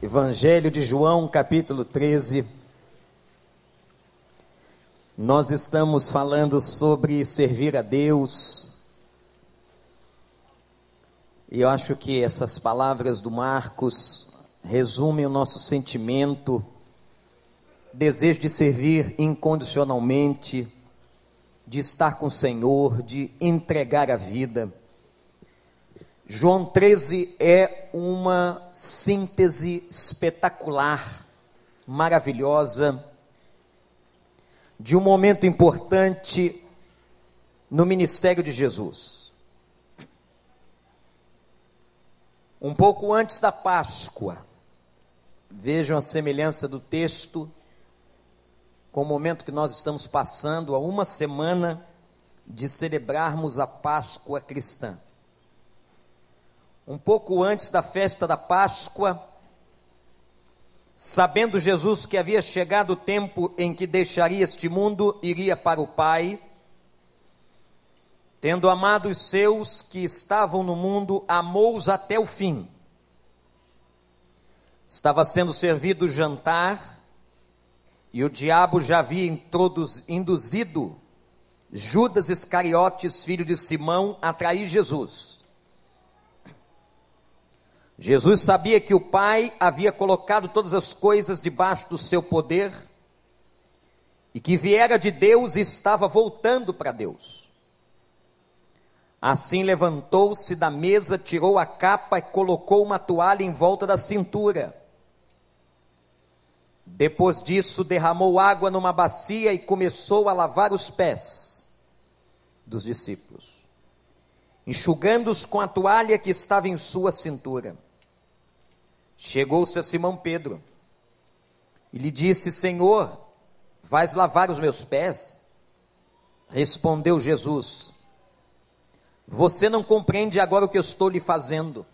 Evangelho de João, capítulo 13. Nós estamos falando sobre servir a Deus. E eu acho que essas palavras do Marcos resumem o nosso sentimento, desejo de servir incondicionalmente, de estar com o Senhor, de entregar a vida. João 13 é uma síntese espetacular, maravilhosa, de um momento importante no ministério de Jesus. Um pouco antes da Páscoa, vejam a semelhança do texto com o momento que nós estamos passando, a uma semana de celebrarmos a Páscoa cristã um pouco antes da festa da Páscoa, sabendo Jesus que havia chegado o tempo em que deixaria este mundo, iria para o Pai, tendo amado os seus que estavam no mundo, amou-os até o fim. Estava sendo servido o jantar, e o diabo já havia induzido Judas Iscariotes, filho de Simão, a trair Jesus. Jesus sabia que o Pai havia colocado todas as coisas debaixo do seu poder e que viera de Deus e estava voltando para Deus. Assim levantou-se da mesa, tirou a capa e colocou uma toalha em volta da cintura. Depois disso, derramou água numa bacia e começou a lavar os pés dos discípulos, enxugando-os com a toalha que estava em sua cintura. Chegou-se a Simão Pedro e lhe disse: Senhor, vais lavar os meus pés? Respondeu Jesus: Você não compreende agora o que eu estou lhe fazendo.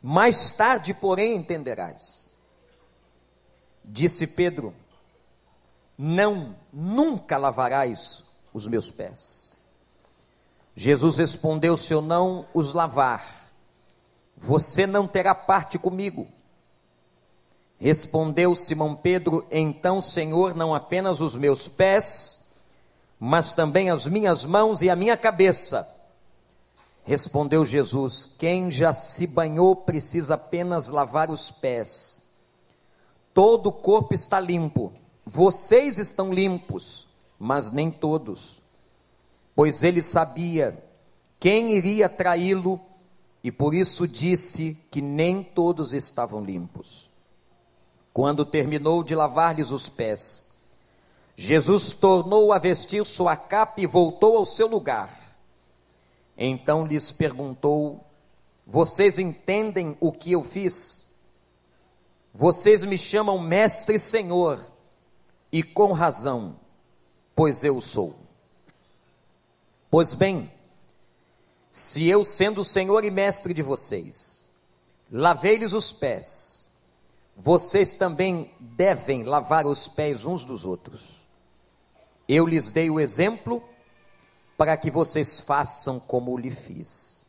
Mais tarde, porém, entenderás. Disse Pedro: Não, nunca lavarás os meus pés. Jesus respondeu: Se eu não os lavar, você não terá parte comigo. Respondeu Simão Pedro: Então, Senhor, não apenas os meus pés, mas também as minhas mãos e a minha cabeça. Respondeu Jesus: Quem já se banhou precisa apenas lavar os pés. Todo o corpo está limpo. Vocês estão limpos, mas nem todos. Pois ele sabia quem iria traí-lo e por isso disse que nem todos estavam limpos. Quando terminou de lavar-lhes os pés, Jesus tornou a vestir sua capa e voltou ao seu lugar. Então lhes perguntou: Vocês entendem o que eu fiz? Vocês me chamam Mestre e Senhor, e com razão, pois eu sou. Pois bem, se eu, sendo o Senhor e mestre de vocês, lavei-lhes os pés, vocês também devem lavar os pés uns dos outros. Eu lhes dei o exemplo para que vocês façam como lhe fiz.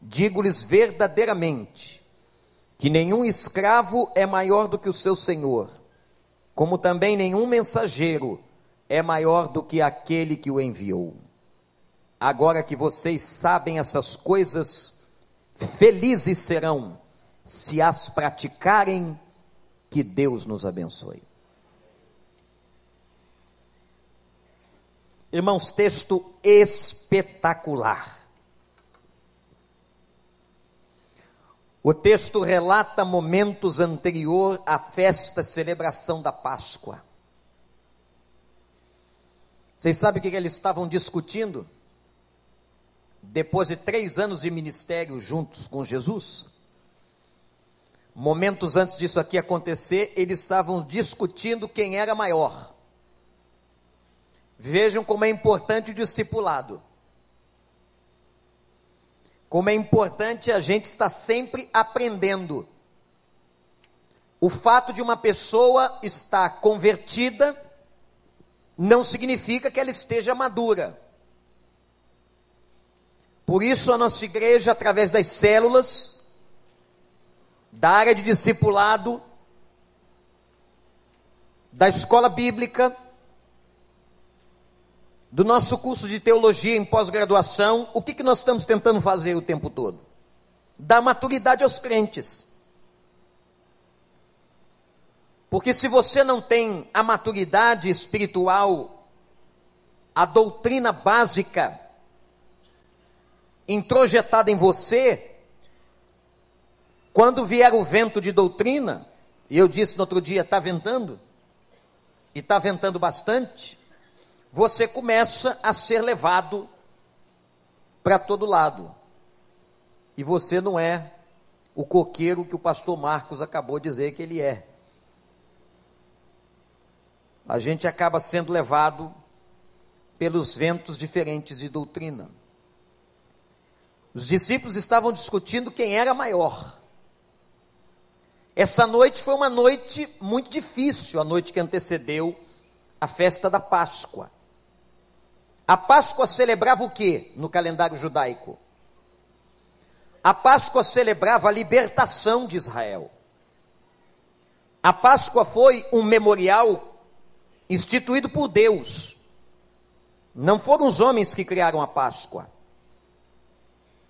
Digo-lhes verdadeiramente que nenhum escravo é maior do que o seu senhor, como também nenhum mensageiro é maior do que aquele que o enviou. Agora que vocês sabem essas coisas, felizes serão se as praticarem. Que Deus nos abençoe. Irmãos, texto espetacular. O texto relata momentos anterior à festa, celebração da Páscoa. Vocês sabem o que eles estavam discutindo? Depois de três anos de ministério juntos com Jesus, momentos antes disso aqui acontecer, eles estavam discutindo quem era maior. Vejam como é importante o discipulado. Como é importante a gente estar sempre aprendendo. O fato de uma pessoa estar convertida não significa que ela esteja madura. Por isso, a nossa igreja, através das células, da área de discipulado, da escola bíblica, do nosso curso de teologia em pós-graduação, o que, que nós estamos tentando fazer o tempo todo? Dar maturidade aos crentes. Porque se você não tem a maturidade espiritual, a doutrina básica introjetada em você, quando vier o vento de doutrina, e eu disse no outro dia, está ventando, e está ventando bastante, você começa a ser levado para todo lado. E você não é o coqueiro que o pastor Marcos acabou de dizer que ele é. A gente acaba sendo levado pelos ventos diferentes de doutrina. Os discípulos estavam discutindo quem era maior. Essa noite foi uma noite muito difícil, a noite que antecedeu a festa da Páscoa. A Páscoa celebrava o que no calendário judaico? A Páscoa celebrava a libertação de Israel. A Páscoa foi um memorial instituído por Deus. Não foram os homens que criaram a Páscoa,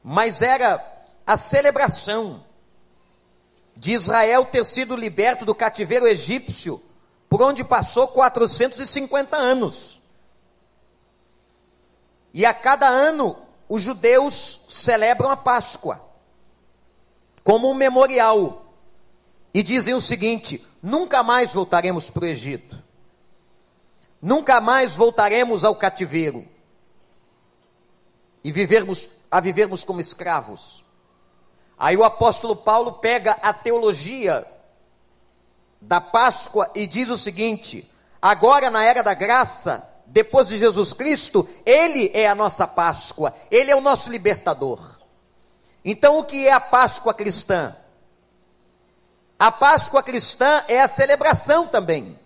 mas era a celebração de Israel ter sido liberto do cativeiro egípcio, por onde passou 450 anos. E a cada ano os judeus celebram a Páscoa como um memorial e dizem o seguinte: nunca mais voltaremos para o Egito, nunca mais voltaremos ao cativeiro e vivermos a vivermos como escravos. Aí o apóstolo Paulo pega a teologia da Páscoa e diz o seguinte: agora na era da graça depois de Jesus Cristo, Ele é a nossa Páscoa, Ele é o nosso libertador. Então, o que é a Páscoa cristã? A Páscoa cristã é a celebração também.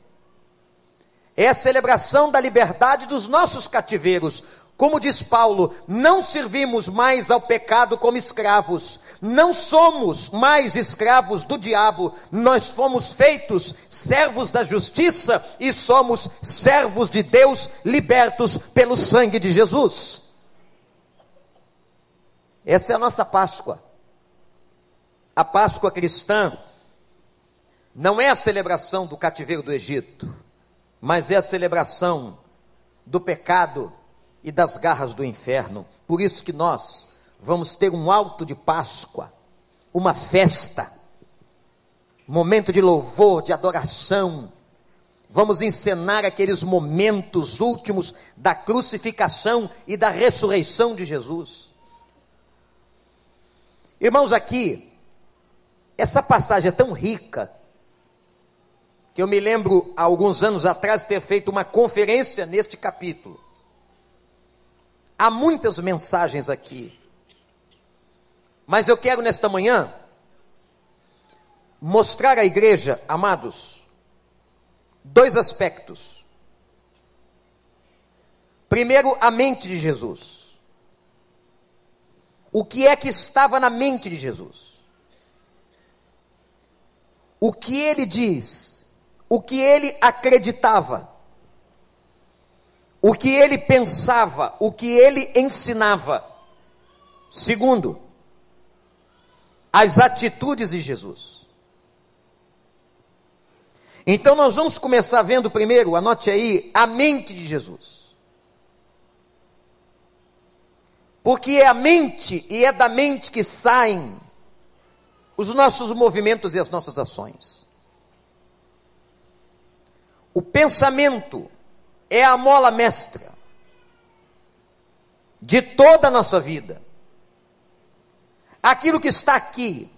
É a celebração da liberdade dos nossos cativeiros. Como diz Paulo, não servimos mais ao pecado como escravos, não somos mais escravos do diabo, nós fomos feitos servos da justiça e somos servos de Deus, libertos pelo sangue de Jesus. Essa é a nossa Páscoa. A Páscoa cristã não é a celebração do cativeiro do Egito, mas é a celebração do pecado e das garras do inferno. Por isso que nós vamos ter um alto de Páscoa, uma festa, momento de louvor, de adoração. Vamos encenar aqueles momentos últimos da crucificação e da ressurreição de Jesus. Irmãos, aqui, essa passagem é tão rica, que eu me lembro, há alguns anos atrás, ter feito uma conferência neste capítulo. Há muitas mensagens aqui. Mas eu quero nesta manhã mostrar à igreja, amados, dois aspectos. Primeiro, a mente de Jesus. O que é que estava na mente de Jesus? O que ele diz? O que ele acreditava? O que ele pensava, o que ele ensinava. Segundo, as atitudes de Jesus. Então nós vamos começar vendo primeiro, anote aí, a mente de Jesus. Porque é a mente e é da mente que saem os nossos movimentos e as nossas ações. O pensamento é a mola mestra de toda a nossa vida. Aquilo que está aqui,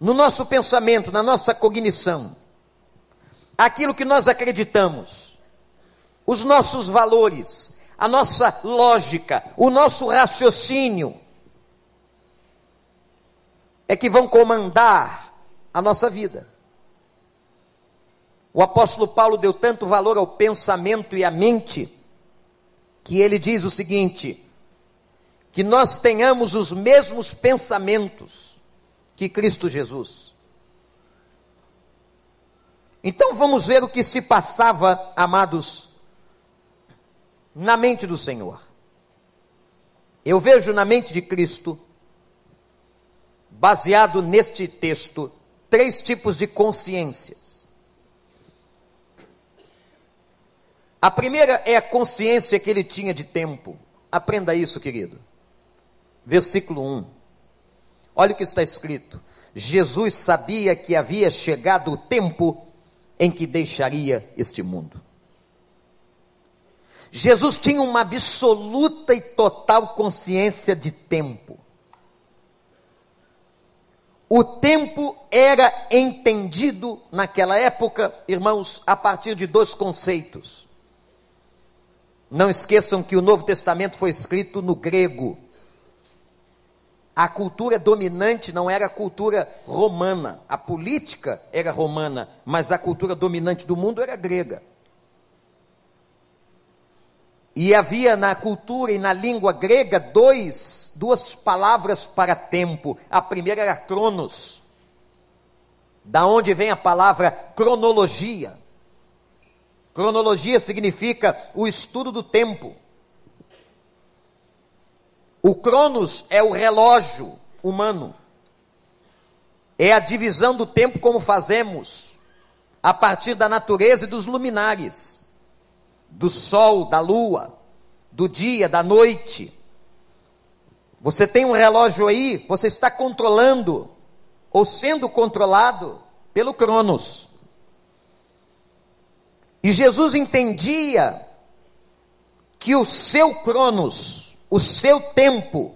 no nosso pensamento, na nossa cognição, aquilo que nós acreditamos, os nossos valores, a nossa lógica, o nosso raciocínio, é que vão comandar a nossa vida. O apóstolo Paulo deu tanto valor ao pensamento e à mente, que ele diz o seguinte: que nós tenhamos os mesmos pensamentos, que Cristo Jesus. Então vamos ver o que se passava, amados, na mente do Senhor. Eu vejo na mente de Cristo, baseado neste texto, três tipos de consciências. A primeira é a consciência que ele tinha de tempo. Aprenda isso, querido. Versículo 1. Olha o que está escrito. Jesus sabia que havia chegado o tempo em que deixaria este mundo. Jesus tinha uma absoluta e total consciência de tempo. O tempo era entendido naquela época, irmãos, a partir de dois conceitos. Não esqueçam que o Novo Testamento foi escrito no grego. A cultura dominante não era a cultura romana, a política era romana, mas a cultura dominante do mundo era grega. E havia na cultura e na língua grega dois, duas palavras para tempo. A primeira era cronos, da onde vem a palavra cronologia. Cronologia significa o estudo do tempo. O cronos é o relógio humano. É a divisão do tempo como fazemos a partir da natureza e dos luminares do sol, da lua, do dia, da noite. Você tem um relógio aí, você está controlando ou sendo controlado pelo Cronos. E Jesus entendia que o seu Cronos, o seu tempo,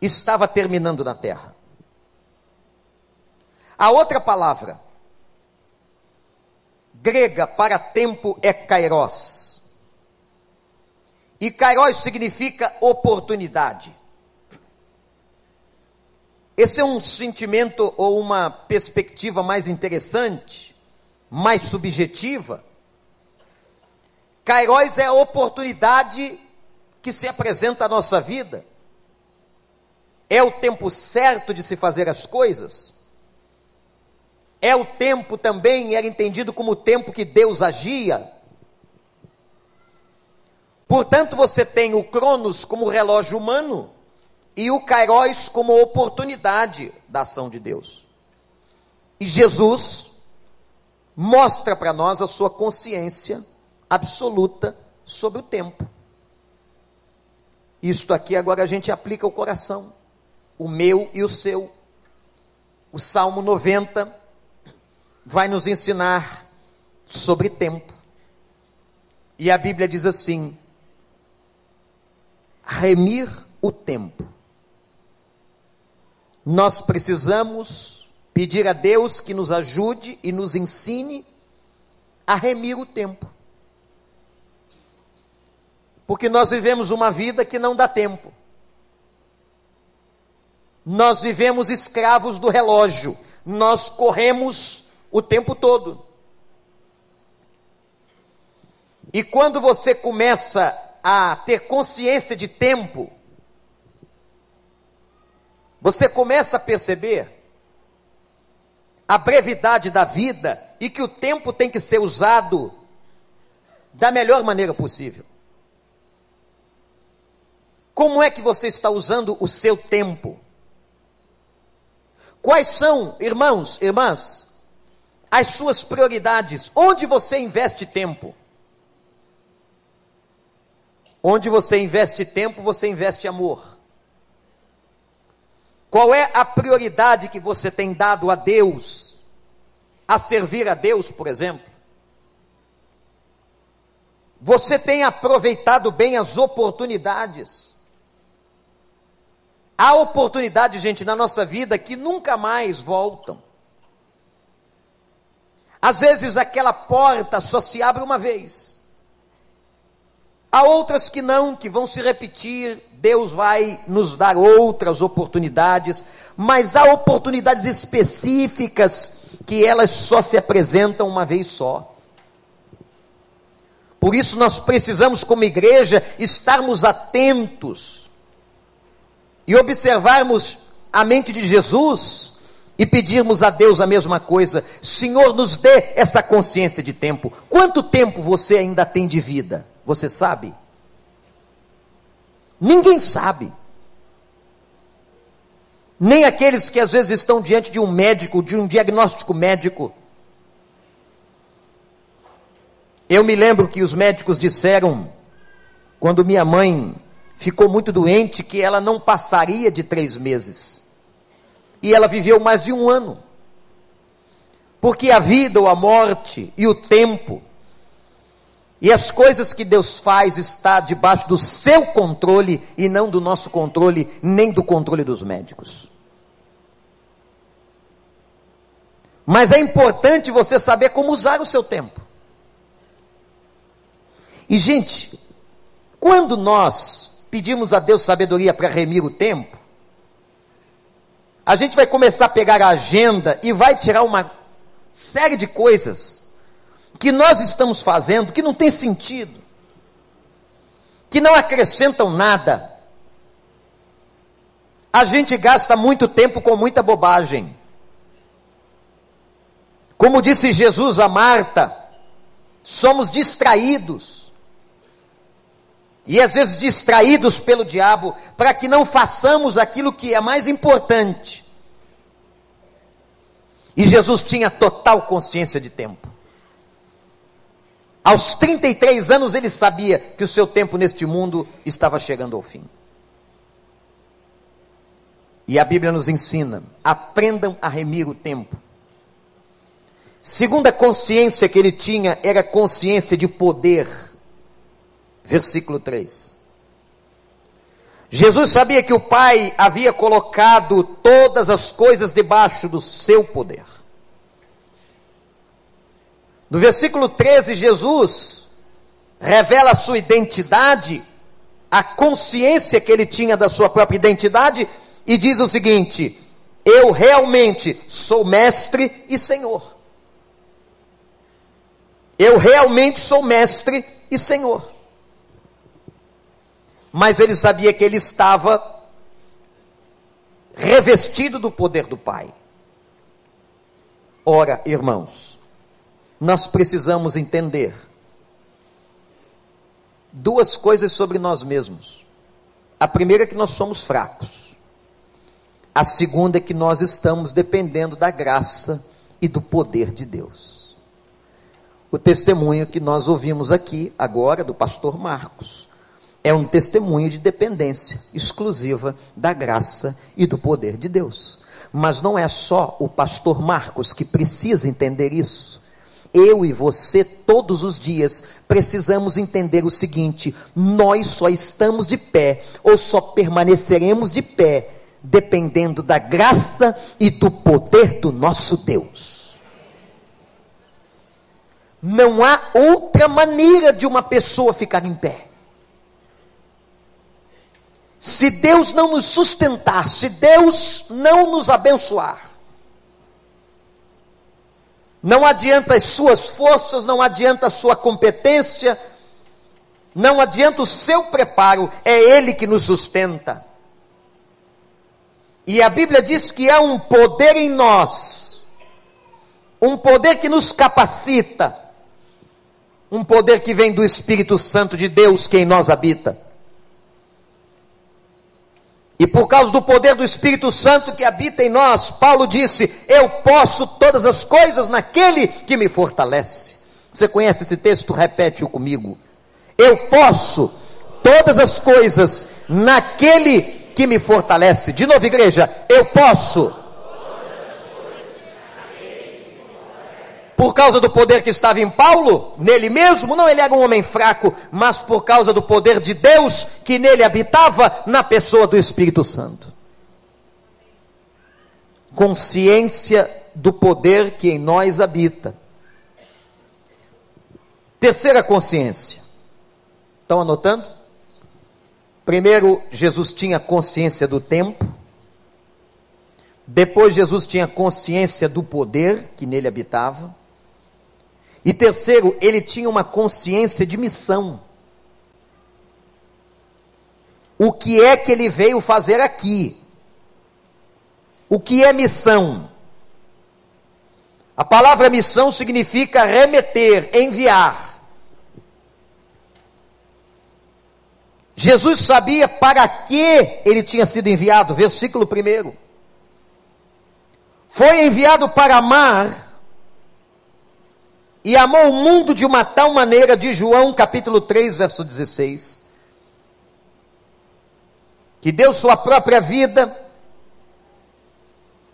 estava terminando na terra. A outra palavra, grega para tempo é kairos. E kairos significa oportunidade. Esse é um sentimento ou uma perspectiva mais interessante, mais subjetiva. Kairos é a oportunidade que se apresenta à nossa vida. É o tempo certo de se fazer as coisas. É o tempo também, era entendido como o tempo que Deus agia. Portanto, você tem o Cronos como relógio humano e o Kairos como oportunidade da ação de Deus. E Jesus mostra para nós a sua consciência absoluta sobre o tempo. Isto aqui agora a gente aplica o coração, o meu e o seu. O Salmo 90 vai nos ensinar sobre tempo. E a Bíblia diz assim: remir o tempo. Nós precisamos pedir a Deus que nos ajude e nos ensine a remir o tempo. Porque nós vivemos uma vida que não dá tempo. Nós vivemos escravos do relógio. Nós corremos o tempo todo. E quando você começa a ter consciência de tempo, você começa a perceber a brevidade da vida e que o tempo tem que ser usado da melhor maneira possível. Como é que você está usando o seu tempo? Quais são, irmãos, irmãs, as suas prioridades. Onde você investe tempo? Onde você investe tempo, você investe amor. Qual é a prioridade que você tem dado a Deus? A servir a Deus, por exemplo? Você tem aproveitado bem as oportunidades? Há oportunidades, gente, na nossa vida que nunca mais voltam. Às vezes aquela porta só se abre uma vez. Há outras que não, que vão se repetir. Deus vai nos dar outras oportunidades, mas há oportunidades específicas que elas só se apresentam uma vez só. Por isso nós precisamos, como igreja, estarmos atentos e observarmos a mente de Jesus e pedirmos a Deus a mesma coisa. Senhor, nos dê essa consciência de tempo. Quanto tempo você ainda tem de vida? Você sabe? Ninguém sabe. Nem aqueles que às vezes estão diante de um médico, de um diagnóstico médico. Eu me lembro que os médicos disseram, quando minha mãe ficou muito doente, que ela não passaria de três meses. E ela viveu mais de um ano. Porque a vida ou a morte e o tempo e as coisas que Deus faz está debaixo do seu controle e não do nosso controle, nem do controle dos médicos. Mas é importante você saber como usar o seu tempo. E, gente, quando nós pedimos a Deus sabedoria para remir o tempo, a gente vai começar a pegar a agenda e vai tirar uma série de coisas que nós estamos fazendo que não tem sentido, que não acrescentam nada. A gente gasta muito tempo com muita bobagem. Como disse Jesus a Marta, somos distraídos. E às vezes distraídos pelo diabo, para que não façamos aquilo que é mais importante. E Jesus tinha total consciência de tempo. Aos 33 anos ele sabia que o seu tempo neste mundo estava chegando ao fim. E a Bíblia nos ensina: aprendam a remir o tempo. Segunda consciência que ele tinha era consciência de poder versículo 3. Jesus sabia que o Pai havia colocado todas as coisas debaixo do seu poder. No versículo 13, Jesus revela a sua identidade, a consciência que ele tinha da sua própria identidade, e diz o seguinte: Eu realmente sou mestre e senhor. Eu realmente sou mestre e senhor mas ele sabia que ele estava revestido do poder do Pai. Ora, irmãos, nós precisamos entender duas coisas sobre nós mesmos. A primeira é que nós somos fracos. A segunda é que nós estamos dependendo da graça e do poder de Deus. O testemunho que nós ouvimos aqui agora do pastor Marcos é um testemunho de dependência exclusiva da graça e do poder de Deus. Mas não é só o pastor Marcos que precisa entender isso. Eu e você, todos os dias, precisamos entender o seguinte: nós só estamos de pé, ou só permaneceremos de pé, dependendo da graça e do poder do nosso Deus. Não há outra maneira de uma pessoa ficar em pé. Se Deus não nos sustentar, se Deus não nos abençoar, não adianta as suas forças, não adianta a sua competência, não adianta o seu preparo, é Ele que nos sustenta. E a Bíblia diz que há um poder em nós, um poder que nos capacita, um poder que vem do Espírito Santo de Deus que em nós habita. E por causa do poder do Espírito Santo que habita em nós, Paulo disse: Eu posso todas as coisas naquele que me fortalece. Você conhece esse texto? Repete-o comigo. Eu posso todas as coisas naquele que me fortalece. De novo, igreja, eu posso por causa do poder que estava em Paulo, nele mesmo, não, ele era um homem fraco, mas por causa do poder de Deus que nele habitava, na pessoa do Espírito Santo. Consciência do poder que em nós habita. Terceira consciência. Estão anotando? Primeiro, Jesus tinha consciência do tempo. Depois, Jesus tinha consciência do poder que nele habitava. E terceiro, ele tinha uma consciência de missão. O que é que ele veio fazer aqui? O que é missão? A palavra missão significa remeter, enviar. Jesus sabia para que ele tinha sido enviado, versículo 1. Foi enviado para amar, e amou o mundo de uma tal maneira, de João capítulo 3, verso 16, que deu sua própria vida,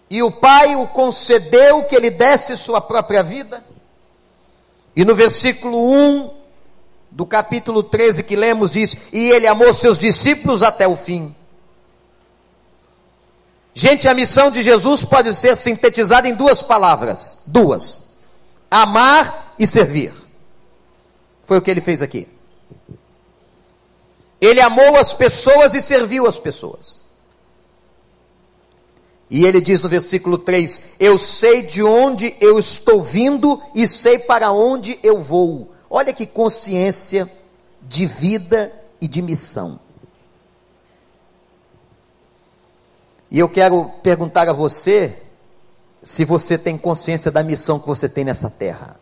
e o Pai o concedeu que ele desse sua própria vida. E no versículo 1 do capítulo 13 que lemos diz: "E ele amou seus discípulos até o fim". Gente, a missão de Jesus pode ser sintetizada em duas palavras, duas: amar e servir. Foi o que ele fez aqui. Ele amou as pessoas e serviu as pessoas. E ele diz no versículo 3: Eu sei de onde eu estou vindo e sei para onde eu vou. Olha que consciência de vida e de missão. E eu quero perguntar a você se você tem consciência da missão que você tem nessa terra.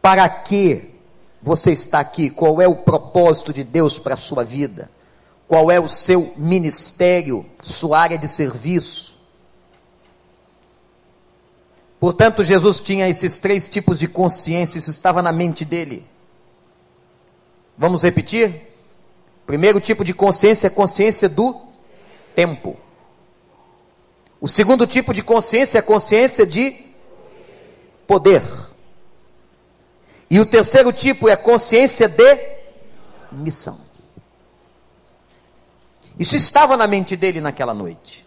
Para que você está aqui? Qual é o propósito de Deus para a sua vida? qual é o seu ministério, sua área de serviço. Portanto, Jesus tinha esses três tipos de consciência, isso estava na mente dele. Vamos repetir? Primeiro tipo de consciência é consciência do tempo. O segundo tipo de consciência é a consciência de poder. E o terceiro tipo é a consciência de missão. Isso estava na mente dele naquela noite.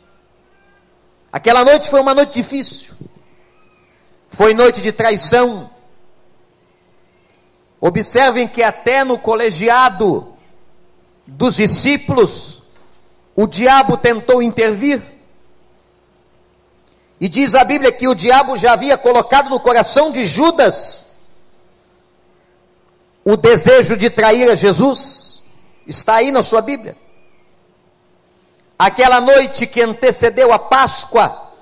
Aquela noite foi uma noite difícil. Foi noite de traição. Observem que até no colegiado dos discípulos, o diabo tentou intervir. E diz a Bíblia que o diabo já havia colocado no coração de Judas o desejo de trair a Jesus. Está aí na sua Bíblia. Aquela noite que antecedeu a Páscoa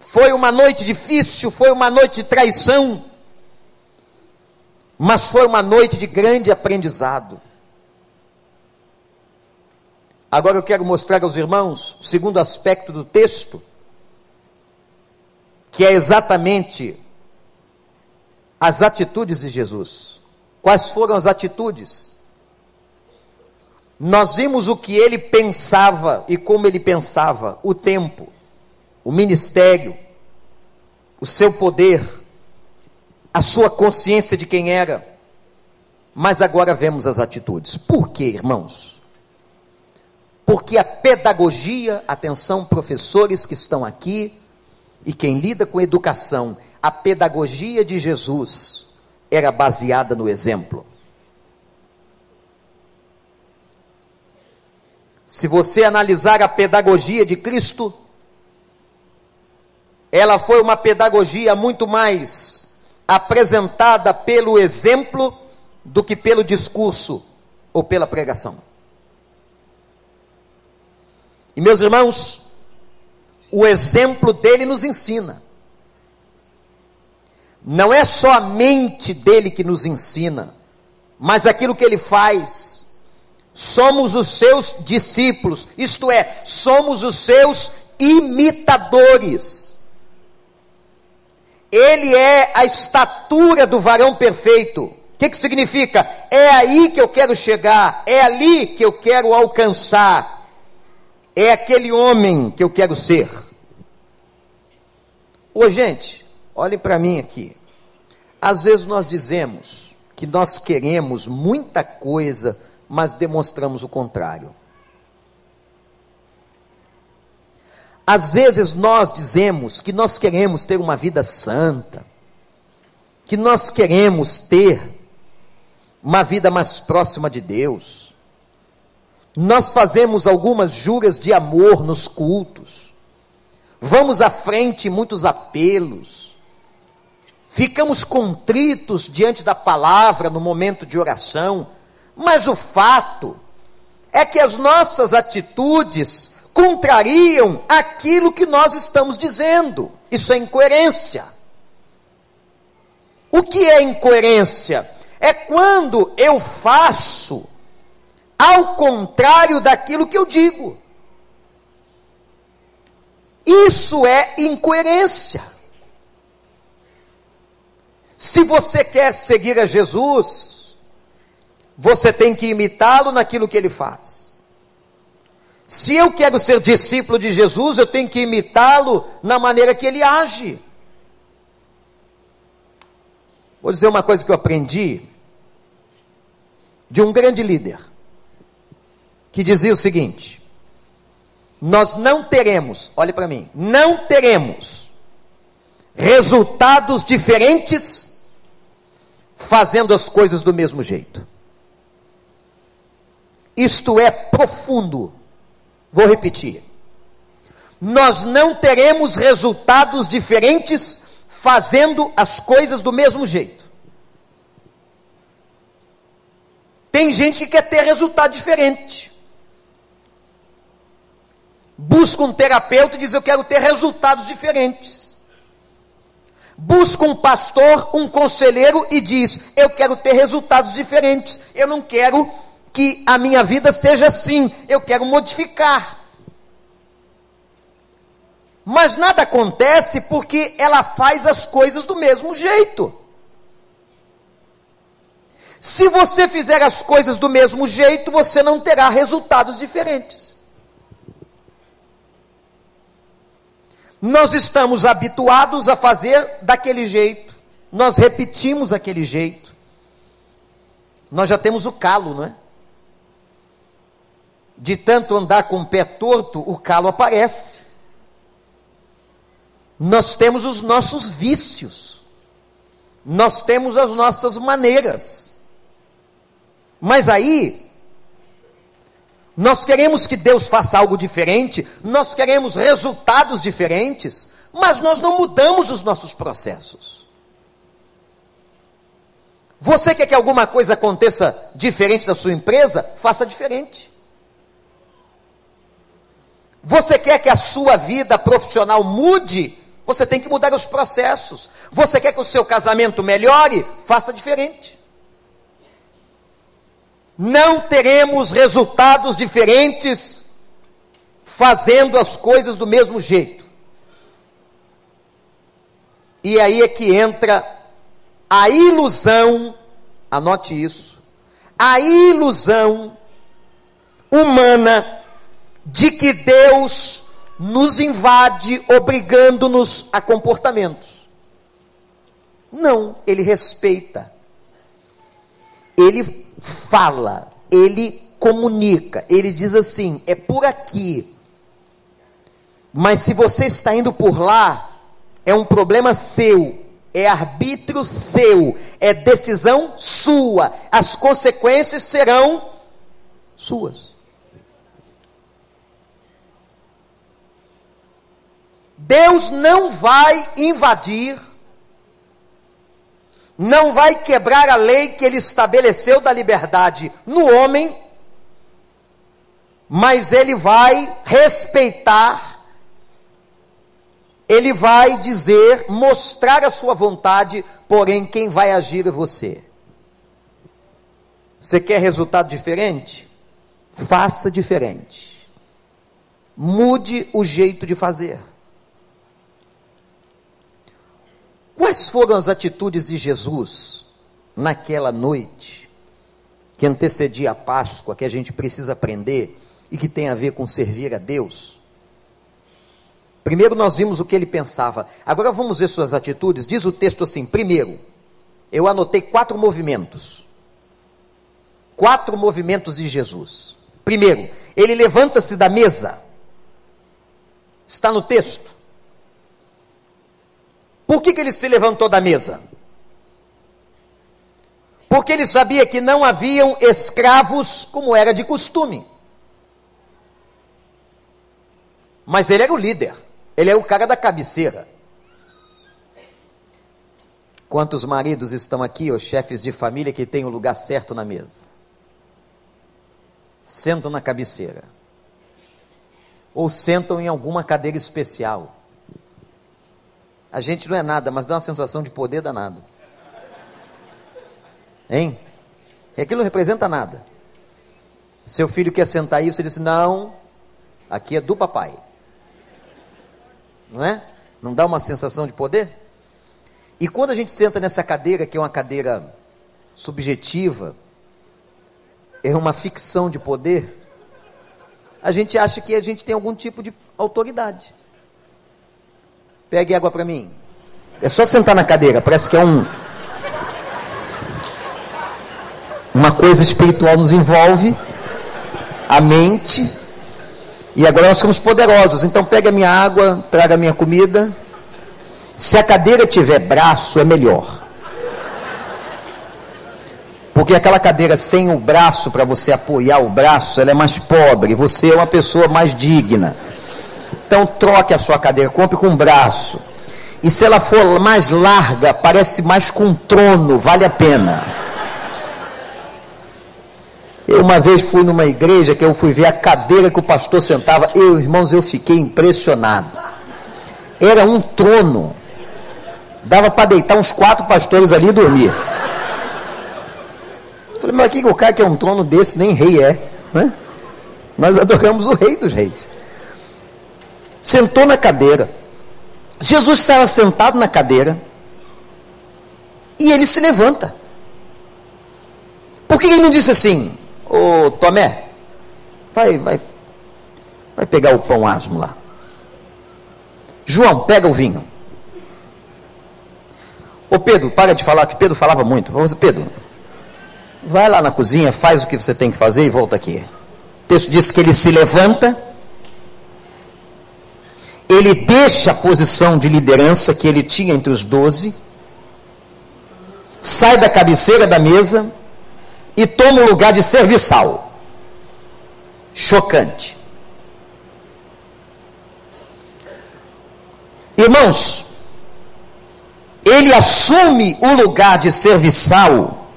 foi uma noite difícil, foi uma noite de traição, mas foi uma noite de grande aprendizado. Agora eu quero mostrar aos irmãos o segundo aspecto do texto, que é exatamente as atitudes de Jesus. Quais foram as atitudes? nós vimos o que ele pensava e como ele pensava, o tempo, o ministério, o seu poder, a sua consciência de quem era. Mas agora vemos as atitudes. Por quê, irmãos? Porque a pedagogia, atenção, professores que estão aqui e quem lida com educação, a pedagogia de Jesus era baseada no exemplo. Se você analisar a pedagogia de Cristo, ela foi uma pedagogia muito mais apresentada pelo exemplo do que pelo discurso ou pela pregação. E meus irmãos, o exemplo dele nos ensina. Não é só a mente dele que nos ensina, mas aquilo que ele faz somos os seus discípulos, isto é, somos os seus imitadores. Ele é a estatura do varão perfeito. O que, que significa? É aí que eu quero chegar, é ali que eu quero alcançar, é aquele homem que eu quero ser. Ô gente, olhem para mim aqui. Às vezes nós dizemos que nós queremos muita coisa mas demonstramos o contrário. Às vezes nós dizemos que nós queremos ter uma vida santa, que nós queremos ter uma vida mais próxima de Deus. Nós fazemos algumas juras de amor nos cultos, vamos à frente muitos apelos, ficamos contritos diante da palavra no momento de oração, mas o fato é que as nossas atitudes contrariam aquilo que nós estamos dizendo. Isso é incoerência. O que é incoerência? É quando eu faço ao contrário daquilo que eu digo. Isso é incoerência. Se você quer seguir a Jesus, você tem que imitá-lo naquilo que ele faz. Se eu quero ser discípulo de Jesus, eu tenho que imitá-lo na maneira que ele age. Vou dizer uma coisa que eu aprendi de um grande líder, que dizia o seguinte: Nós não teremos, olhe para mim, não teremos resultados diferentes fazendo as coisas do mesmo jeito. Isto é profundo. Vou repetir. Nós não teremos resultados diferentes fazendo as coisas do mesmo jeito. Tem gente que quer ter resultado diferente. Busca um terapeuta e diz: Eu quero ter resultados diferentes. Busca um pastor, um conselheiro e diz: Eu quero ter resultados diferentes. Eu não quero que a minha vida seja assim. Eu quero modificar. Mas nada acontece porque ela faz as coisas do mesmo jeito. Se você fizer as coisas do mesmo jeito, você não terá resultados diferentes. Nós estamos habituados a fazer daquele jeito, nós repetimos aquele jeito. Nós já temos o calo, não é? De tanto andar com o pé torto, o calo aparece. Nós temos os nossos vícios, nós temos as nossas maneiras. Mas aí, nós queremos que Deus faça algo diferente, nós queremos resultados diferentes, mas nós não mudamos os nossos processos. Você quer que alguma coisa aconteça diferente da sua empresa? Faça diferente. Você quer que a sua vida profissional mude? Você tem que mudar os processos. Você quer que o seu casamento melhore? Faça diferente. Não teremos resultados diferentes fazendo as coisas do mesmo jeito. E aí é que entra a ilusão, anote isso, a ilusão humana de que Deus nos invade, obrigando-nos a comportamentos. Não, ele respeita. Ele fala, ele comunica, ele diz assim: é por aqui. Mas se você está indo por lá, é um problema seu, é arbítrio seu, é decisão sua. As consequências serão suas. Deus não vai invadir, não vai quebrar a lei que ele estabeleceu da liberdade no homem, mas ele vai respeitar, ele vai dizer, mostrar a sua vontade, porém quem vai agir é você. Você quer resultado diferente? Faça diferente. Mude o jeito de fazer. Quais foram as atitudes de Jesus naquela noite que antecedia a Páscoa, que a gente precisa aprender e que tem a ver com servir a Deus? Primeiro nós vimos o que ele pensava. Agora vamos ver suas atitudes. Diz o texto assim: primeiro, eu anotei quatro movimentos. Quatro movimentos de Jesus. Primeiro, ele levanta-se da mesa. Está no texto. Por que, que ele se levantou da mesa? Porque ele sabia que não haviam escravos como era de costume. Mas ele era o líder, ele é o cara da cabeceira. Quantos maridos estão aqui, os chefes de família, que têm o lugar certo na mesa? Sentam na cabeceira. ou sentam em alguma cadeira especial. A gente não é nada, mas dá uma sensação de poder danado. Hein? E aquilo não representa nada. Seu filho quer sentar aí, você diz: Não, aqui é do papai. Não é? Não dá uma sensação de poder? E quando a gente senta nessa cadeira, que é uma cadeira subjetiva, é uma ficção de poder, a gente acha que a gente tem algum tipo de autoridade. Pegue água para mim. É só sentar na cadeira, parece que é um. Uma coisa espiritual nos envolve, a mente, e agora nós somos poderosos. Então pegue a minha água, traga a minha comida. Se a cadeira tiver braço, é melhor. Porque aquela cadeira sem o braço para você apoiar o braço, ela é mais pobre. Você é uma pessoa mais digna. Então troque a sua cadeira, compre com um braço. E se ela for mais larga, parece mais com um trono, vale a pena. Eu uma vez fui numa igreja que eu fui ver a cadeira que o pastor sentava. Eu, irmãos, eu fiquei impressionado. Era um trono. Dava para deitar uns quatro pastores ali e dormir. Falei, mas aqui o cara que é um trono desse nem rei é. Né? Nós adoramos o rei dos reis. Sentou na cadeira. Jesus estava sentado na cadeira. E ele se levanta. Por que ele não disse assim, ô Tomé, vai, vai, vai pegar o pão asmo lá. João, pega o vinho. Ô Pedro, para de falar, que Pedro falava muito. Você, Pedro, vai lá na cozinha, faz o que você tem que fazer e volta aqui. O texto diz que ele se levanta, ele deixa a posição de liderança que ele tinha entre os doze, sai da cabeceira da mesa e toma o lugar de serviçal. Chocante. Irmãos, ele assume o lugar de serviçal.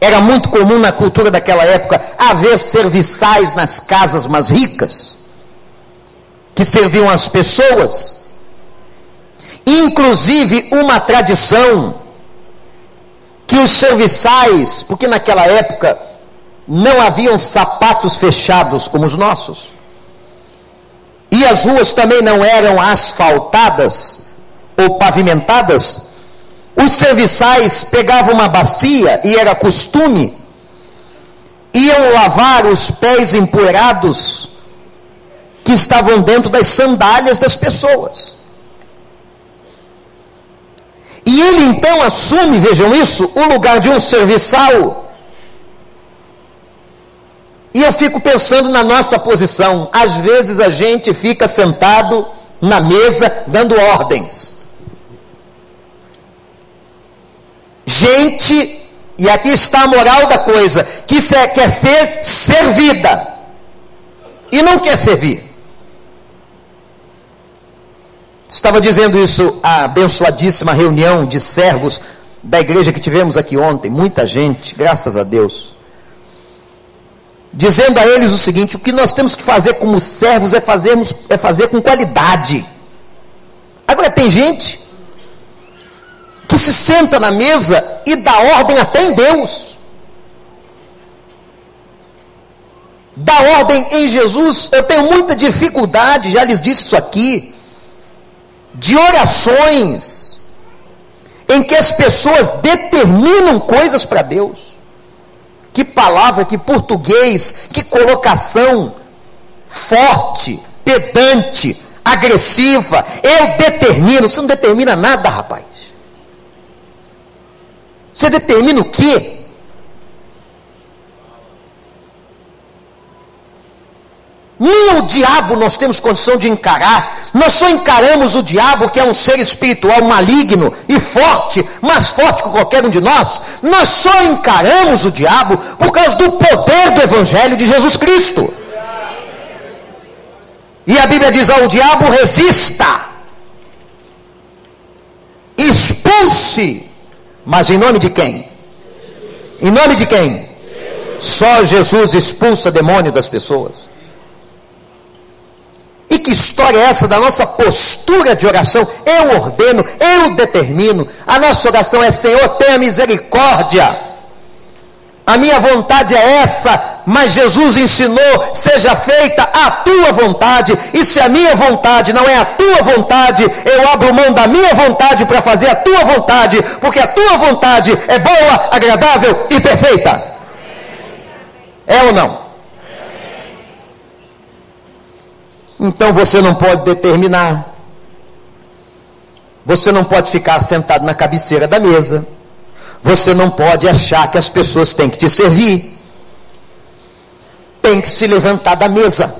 Era muito comum na cultura daquela época haver serviçais nas casas mais ricas, que serviam as pessoas. Inclusive, uma tradição que os serviçais, porque naquela época não haviam sapatos fechados como os nossos, e as ruas também não eram asfaltadas ou pavimentadas, os serviçais pegavam uma bacia, e era costume, iam lavar os pés empoeirados que estavam dentro das sandálias das pessoas. E ele então assume, vejam isso, o lugar de um serviçal. E eu fico pensando na nossa posição. Às vezes a gente fica sentado na mesa dando ordens. Gente, e aqui está a moral da coisa, que quer ser servida e não quer servir. Estava dizendo isso a abençoadíssima reunião de servos da igreja que tivemos aqui ontem, muita gente, graças a Deus. Dizendo a eles o seguinte: o que nós temos que fazer como servos é, fazermos, é fazer com qualidade. Agora, tem gente que se senta na mesa e dá ordem até em Deus. Dá ordem em Jesus. Eu tenho muita dificuldade, já lhes disse isso aqui, de orações em que as pessoas determinam coisas para Deus. Que palavra, que português, que colocação forte, pedante, agressiva. Eu determino. Você não determina nada, rapaz. Você determina o quê? Nem o diabo nós temos condição de encarar. Nós só encaramos o diabo, que é um ser espiritual maligno e forte, mais forte que qualquer um de nós. Nós só encaramos o diabo por causa do poder do Evangelho de Jesus Cristo. E a Bíblia diz ao diabo: resista, expulse mas em nome de quem? Em nome de quem? Só Jesus expulsa demônio das pessoas. Que história é essa da nossa postura de oração? Eu ordeno, eu determino. A nossa oração é: Senhor, tenha misericórdia. A minha vontade é essa, mas Jesus ensinou: seja feita a tua vontade. E se a minha vontade não é a tua vontade, eu abro mão da minha vontade para fazer a tua vontade, porque a tua vontade é boa, agradável e perfeita. É ou não? Então você não pode determinar. Você não pode ficar sentado na cabeceira da mesa. Você não pode achar que as pessoas têm que te servir. Tem que se levantar da mesa.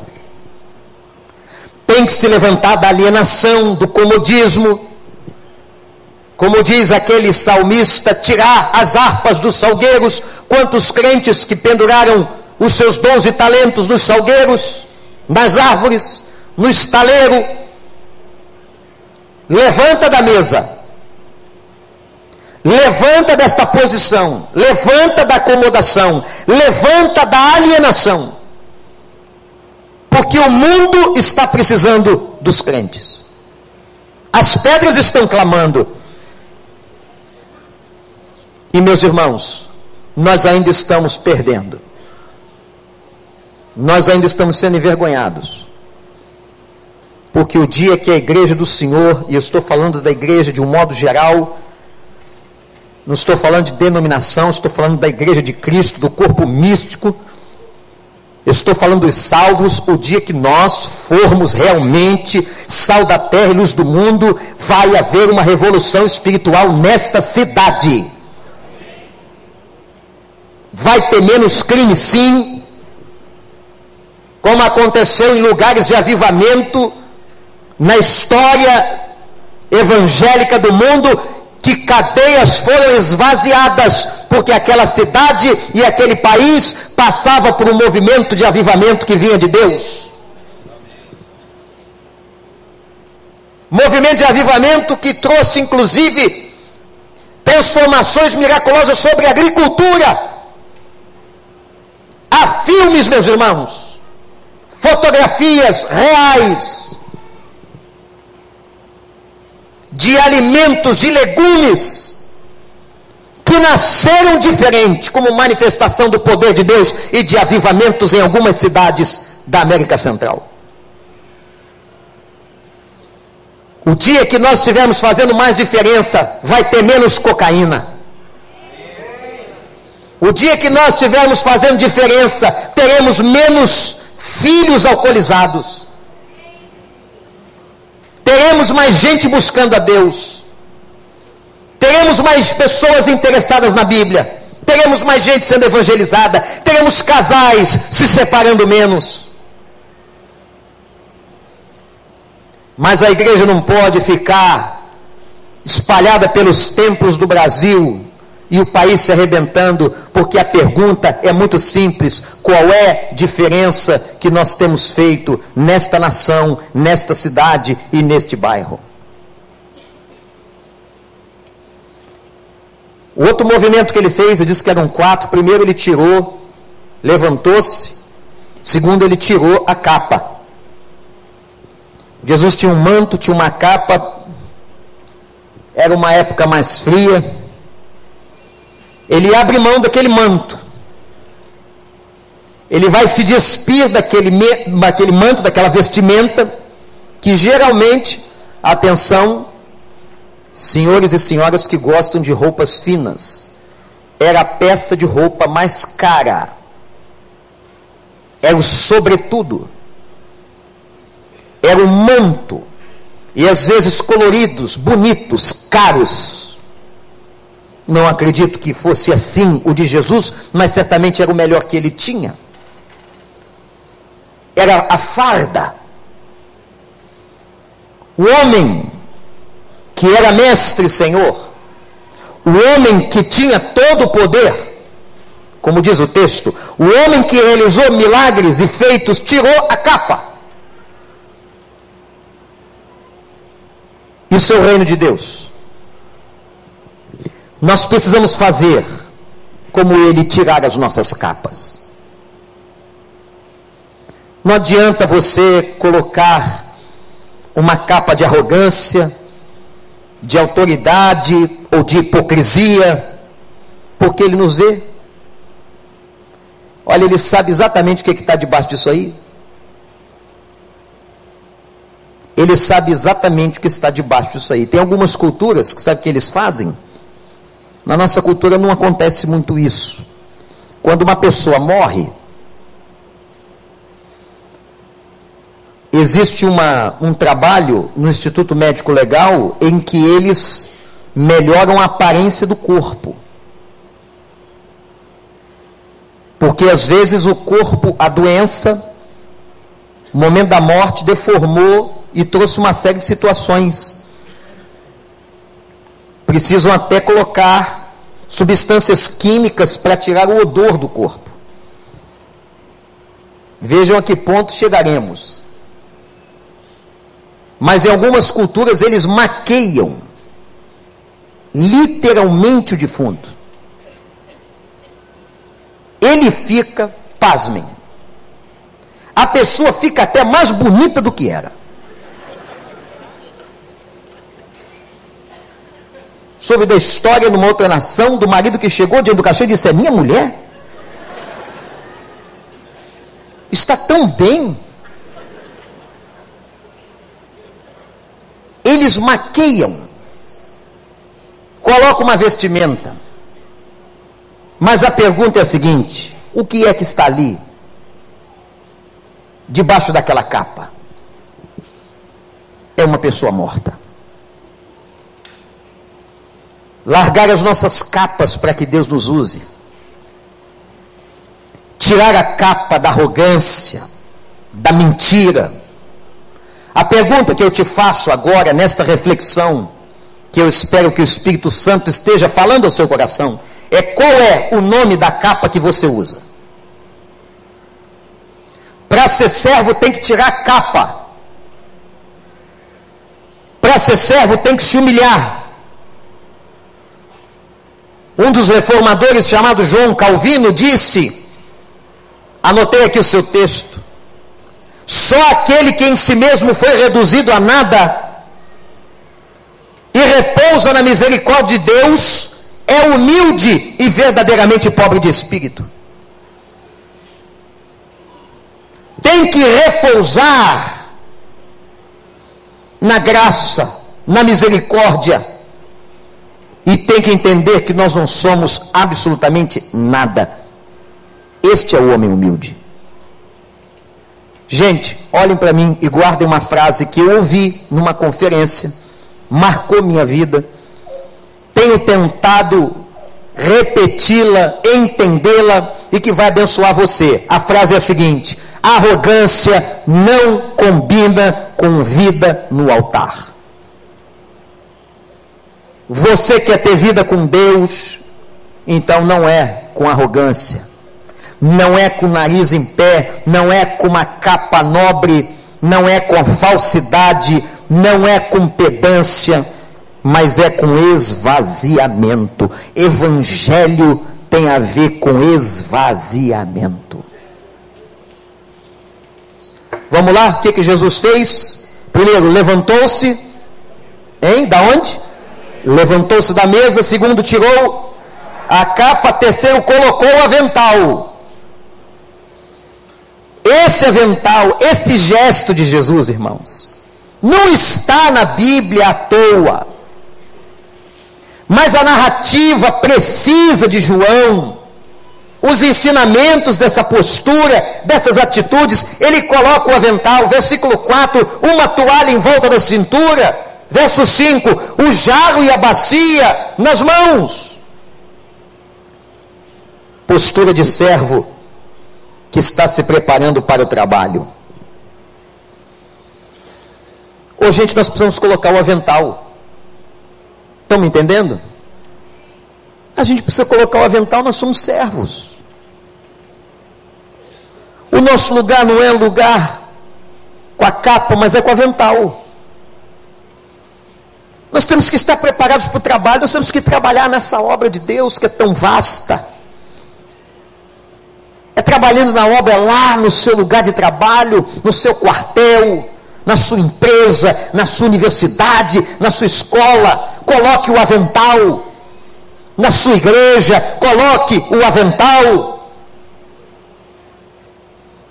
Tem que se levantar da alienação, do comodismo. Como diz aquele salmista, tirar as harpas dos salgueiros. Quantos crentes que penduraram os seus dons e talentos nos salgueiros, nas árvores, no estaleiro. Levanta da mesa Levanta desta posição, levanta da acomodação, levanta da alienação. Porque o mundo está precisando dos crentes. As pedras estão clamando. E meus irmãos, nós ainda estamos perdendo. Nós ainda estamos sendo envergonhados. Porque o dia que a igreja do Senhor, e eu estou falando da igreja de um modo geral, não estou falando de denominação, estou falando da igreja de Cristo, do corpo místico. Eu estou falando dos salvos. O dia que nós formos realmente sal da terra e luz do mundo, vai haver uma revolução espiritual nesta cidade. Vai ter menos crime, sim, como aconteceu em lugares de avivamento na história evangélica do mundo que cadeias foram esvaziadas, porque aquela cidade e aquele país passava por um movimento de avivamento que vinha de Deus. Movimento de avivamento que trouxe inclusive transformações miraculosas sobre a agricultura. Há filmes, meus irmãos, fotografias reais de alimentos, de legumes, que nasceram diferente, como manifestação do poder de Deus e de avivamentos em algumas cidades da América Central. O dia que nós estivermos fazendo mais diferença, vai ter menos cocaína. O dia que nós estivermos fazendo diferença, teremos menos filhos alcoolizados teremos mais gente buscando a Deus, teremos mais pessoas interessadas na Bíblia, teremos mais gente sendo evangelizada, teremos casais se separando menos. Mas a igreja não pode ficar espalhada pelos templos do Brasil, e o país se arrebentando, porque a pergunta é muito simples: qual é a diferença que nós temos feito nesta nação, nesta cidade e neste bairro? O outro movimento que ele fez, ele disse que eram quatro. Primeiro, ele tirou, levantou-se. Segundo, ele tirou a capa. Jesus tinha um manto, tinha uma capa. Era uma época mais fria ele abre mão daquele manto. Ele vai se despir daquele, daquele manto, daquela vestimenta, que geralmente, atenção, senhores e senhoras que gostam de roupas finas, era a peça de roupa mais cara. Era o sobretudo. Era o manto. E às vezes coloridos, bonitos, caros não acredito que fosse assim o de Jesus, mas certamente era o melhor que ele tinha. Era a farda. O homem que era mestre, Senhor, o homem que tinha todo o poder, como diz o texto, o homem que realizou milagres e feitos, tirou a capa. Isso é o reino de Deus. Nós precisamos fazer como ele tirar as nossas capas. Não adianta você colocar uma capa de arrogância, de autoridade ou de hipocrisia, porque ele nos vê. Olha, ele sabe exatamente o que está debaixo disso aí. Ele sabe exatamente o que está debaixo disso aí. Tem algumas culturas que sabe o que eles fazem? Na nossa cultura não acontece muito isso. Quando uma pessoa morre, existe uma, um trabalho no Instituto Médico Legal em que eles melhoram a aparência do corpo. Porque às vezes o corpo, a doença, no momento da morte, deformou e trouxe uma série de situações. Precisam até colocar substâncias químicas para tirar o odor do corpo. Vejam a que ponto chegaremos. Mas em algumas culturas eles maqueiam literalmente o defunto. Ele fica, pasmem, a pessoa fica até mais bonita do que era. Soube da história numa outra nação do marido que chegou diante do e disse: É minha mulher? Está tão bem eles maqueiam, colocam uma vestimenta. Mas a pergunta é a seguinte: o que é que está ali? Debaixo daquela capa? É uma pessoa morta. Largar as nossas capas para que Deus nos use. Tirar a capa da arrogância, da mentira, a pergunta que eu te faço agora, nesta reflexão, que eu espero que o Espírito Santo esteja falando ao seu coração, é qual é o nome da capa que você usa? Para ser servo tem que tirar a capa. Para ser servo tem que se humilhar. Um dos reformadores, chamado João Calvino, disse: anotei aqui o seu texto. Só aquele que em si mesmo foi reduzido a nada e repousa na misericórdia de Deus é humilde e verdadeiramente pobre de espírito. Tem que repousar na graça, na misericórdia, e tem que entender que nós não somos absolutamente nada. Este é o homem humilde. Gente, olhem para mim e guardem uma frase que eu ouvi numa conferência, marcou minha vida. Tenho tentado repeti-la, entendê-la e que vai abençoar você. A frase é a seguinte: arrogância não combina com vida no altar. Você quer ter vida com Deus, então não é com arrogância não é com o nariz em pé, não é com uma capa nobre, não é com falsidade, não é com pedância, mas é com esvaziamento. Evangelho tem a ver com esvaziamento. Vamos lá, o que, que Jesus fez? Primeiro, levantou-se, hein? Da onde? Levantou-se da mesa. Segundo, tirou a capa. Terceiro, colocou o avental. Esse avental, esse gesto de Jesus, irmãos, não está na Bíblia à toa. Mas a narrativa precisa de João, os ensinamentos dessa postura, dessas atitudes, ele coloca o avental, versículo 4, uma toalha em volta da cintura, verso 5, o jarro e a bacia nas mãos. Postura de servo que está se preparando para o trabalho. Ô, gente, nós precisamos colocar o avental. Estão me entendendo? A gente precisa colocar o avental, nós somos servos. O nosso lugar não é lugar com a capa, mas é com o avental. Nós temos que estar preparados para o trabalho, nós temos que trabalhar nessa obra de Deus que é tão vasta é trabalhando na obra lá no seu lugar de trabalho, no seu quartel, na sua empresa, na sua universidade, na sua escola, coloque o avental. Na sua igreja, coloque o avental.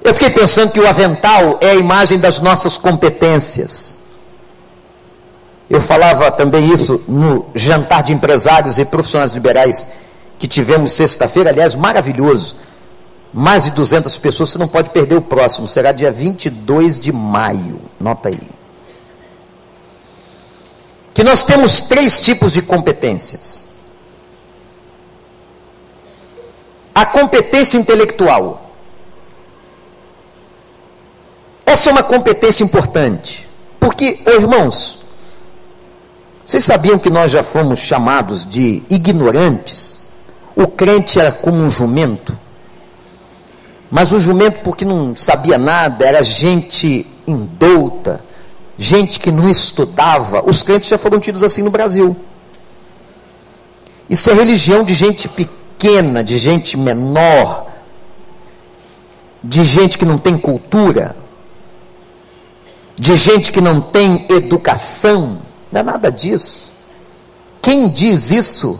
Eu fiquei pensando que o avental é a imagem das nossas competências. Eu falava também isso no jantar de empresários e profissionais liberais que tivemos sexta-feira, aliás, maravilhoso. Mais de 200 pessoas, você não pode perder o próximo, será dia 22 de maio. Nota aí. Que nós temos três tipos de competências: a competência intelectual. Essa é uma competência importante, porque, oh, irmãos, vocês sabiam que nós já fomos chamados de ignorantes? O crente era como um jumento. Mas o jumento, porque não sabia nada, era gente indouta, gente que não estudava. Os crentes já foram tidos assim no Brasil. Isso é religião de gente pequena, de gente menor, de gente que não tem cultura, de gente que não tem educação. Não é nada disso. Quem diz isso,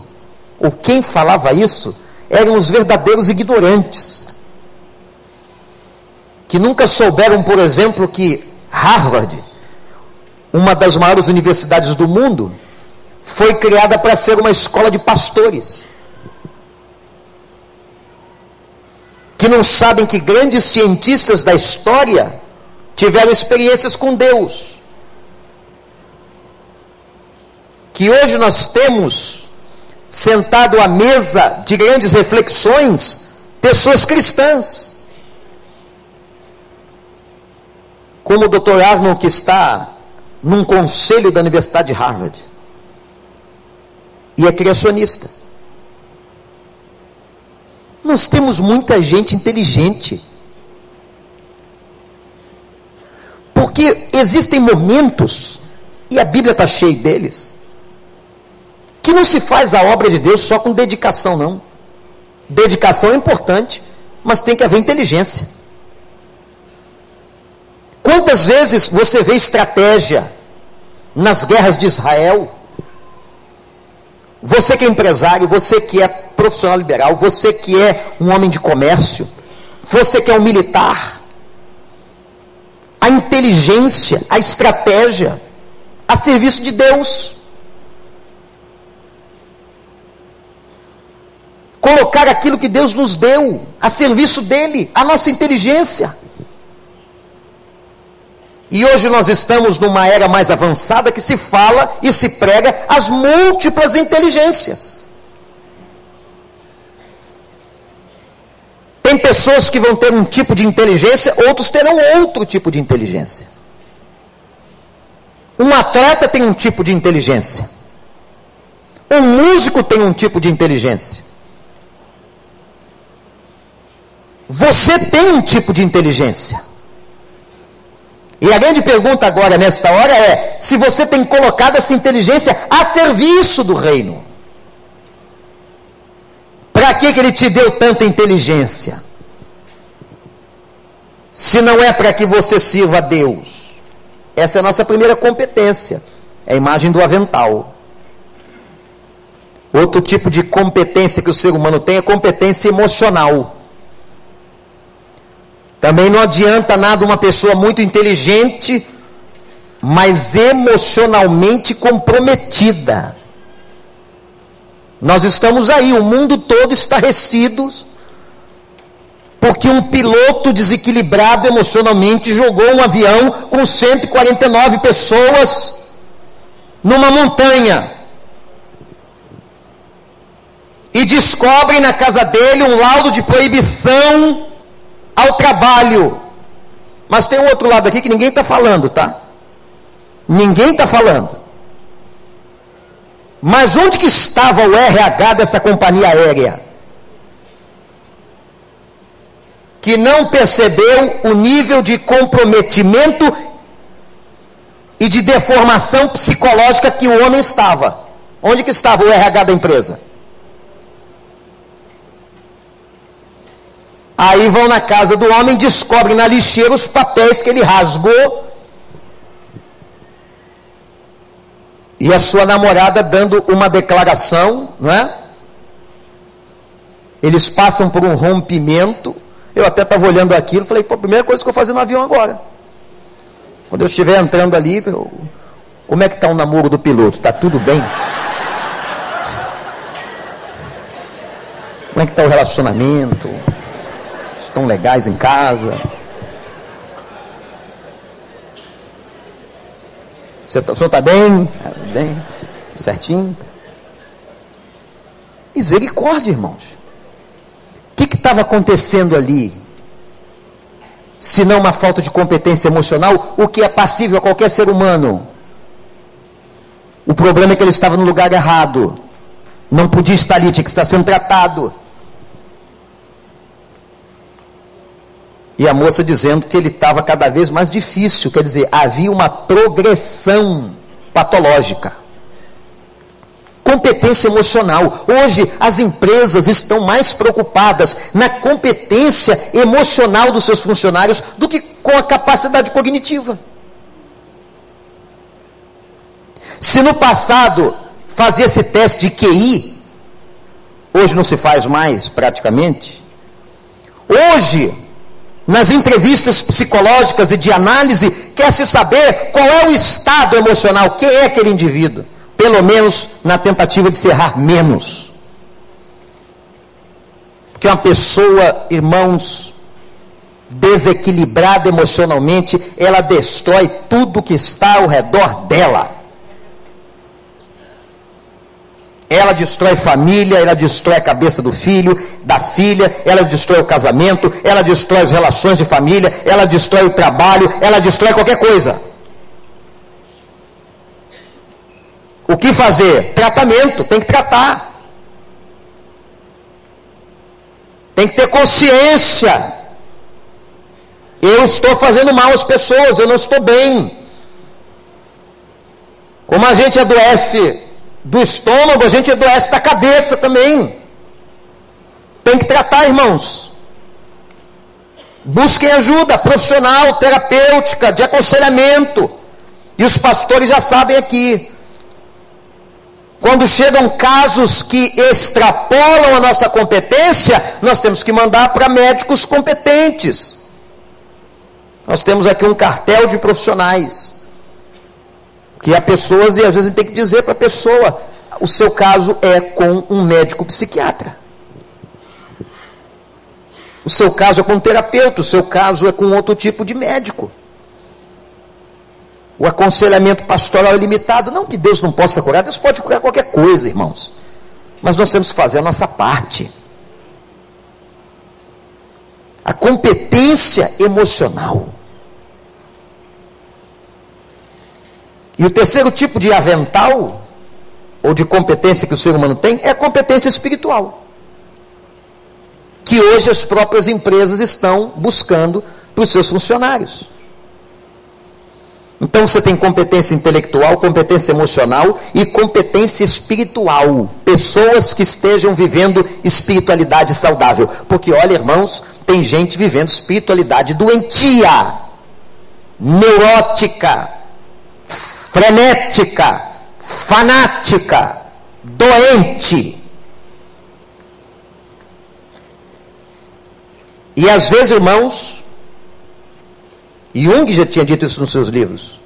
ou quem falava isso, eram os verdadeiros ignorantes. Que nunca souberam, por exemplo, que Harvard, uma das maiores universidades do mundo, foi criada para ser uma escola de pastores. Que não sabem que grandes cientistas da história tiveram experiências com Deus. Que hoje nós temos sentado à mesa de grandes reflexões pessoas cristãs. Como o Dr. Arnold, que está num conselho da Universidade de Harvard e é criacionista. Nós temos muita gente inteligente. Porque existem momentos, e a Bíblia está cheia deles, que não se faz a obra de Deus só com dedicação, não. Dedicação é importante, mas tem que haver inteligência. Quantas vezes você vê estratégia nas guerras de Israel? Você que é empresário, você que é profissional liberal, você que é um homem de comércio, você que é um militar, a inteligência, a estratégia, a serviço de Deus. Colocar aquilo que Deus nos deu a serviço dele, a nossa inteligência. E hoje nós estamos numa era mais avançada que se fala e se prega as múltiplas inteligências. Tem pessoas que vão ter um tipo de inteligência, outros terão outro tipo de inteligência. Um atleta tem um tipo de inteligência. Um músico tem um tipo de inteligência. Você tem um tipo de inteligência. E a grande pergunta agora, nesta hora, é: se você tem colocado essa inteligência a serviço do reino. Para que, que ele te deu tanta inteligência? Se não é para que você sirva a Deus. Essa é a nossa primeira competência. É a imagem do avental. Outro tipo de competência que o ser humano tem é competência emocional. Também não adianta nada uma pessoa muito inteligente, mas emocionalmente comprometida. Nós estamos aí, o mundo todo estarrecido, porque um piloto desequilibrado emocionalmente jogou um avião com 149 pessoas numa montanha. E descobrem na casa dele um laudo de proibição ao trabalho. Mas tem um outro lado aqui que ninguém está falando, tá? Ninguém está falando. Mas onde que estava o RH dessa companhia aérea? Que não percebeu o nível de comprometimento e de deformação psicológica que o homem estava. Onde que estava o RH da empresa? Aí vão na casa do homem, descobrem na lixeira os papéis que ele rasgou e a sua namorada dando uma declaração, não é? Eles passam por um rompimento. Eu até estava olhando aquilo, falei, pô, primeira coisa que eu vou fazer no avião agora. Quando eu estiver entrando ali, eu, como é que está o namoro do piloto? Está tudo bem? Como é que está o relacionamento? Estão legais em casa? Você tá, o senhor está bem? Tá bem? Certinho? Misericórdia, irmãos. O que estava acontecendo ali? Se não uma falta de competência emocional, o que é passível a qualquer ser humano. O problema é que ele estava no lugar errado. Não podia estar ali, tinha que estar sendo tratado. E a moça dizendo que ele estava cada vez mais difícil, quer dizer, havia uma progressão patológica. Competência emocional. Hoje as empresas estão mais preocupadas na competência emocional dos seus funcionários do que com a capacidade cognitiva. Se no passado fazia esse teste de QI, hoje não se faz mais praticamente. Hoje, nas entrevistas psicológicas e de análise, quer se saber qual é o estado emocional, quem é aquele indivíduo, pelo menos na tentativa de se errar menos. Porque uma pessoa, irmãos, desequilibrada emocionalmente, ela destrói tudo que está ao redor dela. Ela destrói família, ela destrói a cabeça do filho, da filha, ela destrói o casamento, ela destrói as relações de família, ela destrói o trabalho, ela destrói qualquer coisa. O que fazer? Tratamento, tem que tratar. Tem que ter consciência. Eu estou fazendo mal às pessoas, eu não estou bem. Como a gente adoece do estômago, a gente adoece da cabeça também. Tem que tratar, irmãos. Busquem ajuda profissional, terapêutica, de aconselhamento. E os pastores já sabem aqui. Quando chegam casos que extrapolam a nossa competência, nós temos que mandar para médicos competentes. Nós temos aqui um cartel de profissionais. Que há pessoas, e às vezes tem que dizer para a pessoa: o seu caso é com um médico psiquiatra. O seu caso é com um terapeuta, o seu caso é com outro tipo de médico. O aconselhamento pastoral é limitado. Não que Deus não possa curar, Deus pode curar qualquer coisa, irmãos. Mas nós temos que fazer a nossa parte. A competência emocional. E o terceiro tipo de avental, ou de competência que o ser humano tem, é a competência espiritual. Que hoje as próprias empresas estão buscando para os seus funcionários. Então você tem competência intelectual, competência emocional e competência espiritual. Pessoas que estejam vivendo espiritualidade saudável. Porque, olha, irmãos, tem gente vivendo espiritualidade doentia, neurótica, frenética, fanática, doente. E às vezes, irmãos, Jung já tinha dito isso nos seus livros,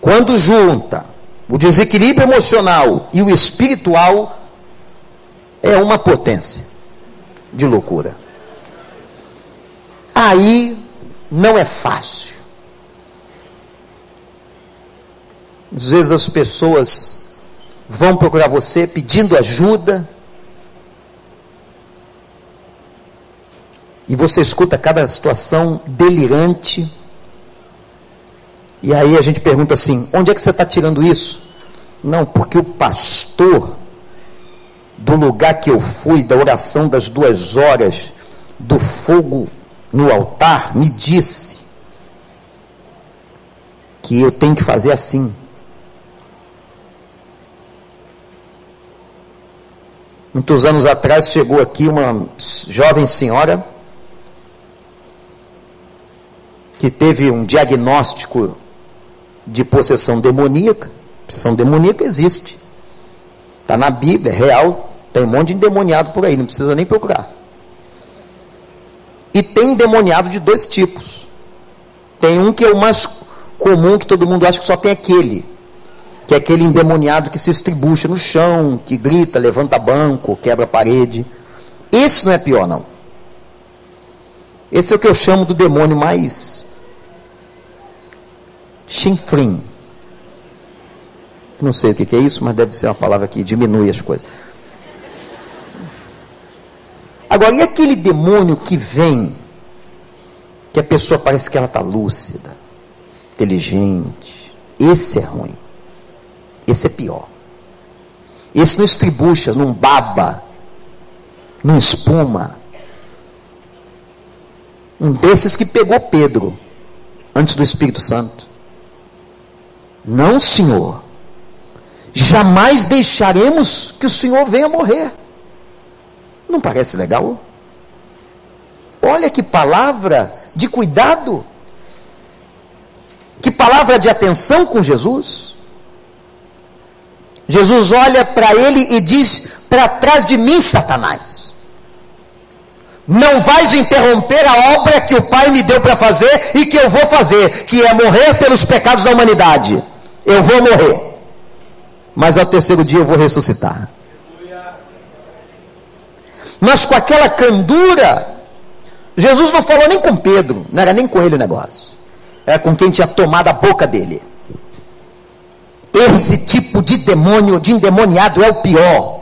quando junta o desequilíbrio emocional e o espiritual, é uma potência de loucura. Aí não é fácil. Às vezes as pessoas vão procurar você pedindo ajuda. E você escuta cada situação delirante. E aí a gente pergunta assim: onde é que você está tirando isso? Não, porque o pastor, do lugar que eu fui, da oração das duas horas, do fogo no altar, me disse que eu tenho que fazer assim. Muitos anos atrás chegou aqui uma jovem senhora que teve um diagnóstico de possessão demoníaca, Possessão demoníaca existe. Está na Bíblia, é real. Tem um monte de endemoniado por aí, não precisa nem procurar. E tem endemoniado de dois tipos. Tem um que é o mais comum, que todo mundo acha que só tem aquele. Que é aquele endemoniado que se estribucha no chão, que grita, levanta banco, quebra parede. Esse não é pior, não. Esse é o que eu chamo do demônio mais chinfrim. Não sei o que é isso, mas deve ser uma palavra que diminui as coisas. Agora, e aquele demônio que vem, que a pessoa parece que ela está lúcida, inteligente? Esse é ruim. Esse é pior. Esse não estribucha, não baba, não espuma. Um desses que pegou Pedro antes do Espírito Santo. Não, Senhor. Jamais deixaremos que o Senhor venha morrer. Não parece legal? Olha que palavra de cuidado. Que palavra de atenção com Jesus. Jesus olha para ele e diz: Para trás de mim, Satanás. Não vais interromper a obra que o Pai me deu para fazer e que eu vou fazer, que é morrer pelos pecados da humanidade. Eu vou morrer mas ao terceiro dia eu vou ressuscitar. Mas com aquela candura, Jesus não falou nem com Pedro, não era nem com ele o negócio, era com quem tinha tomado a boca dele. Esse tipo de demônio, de endemoniado, é o pior.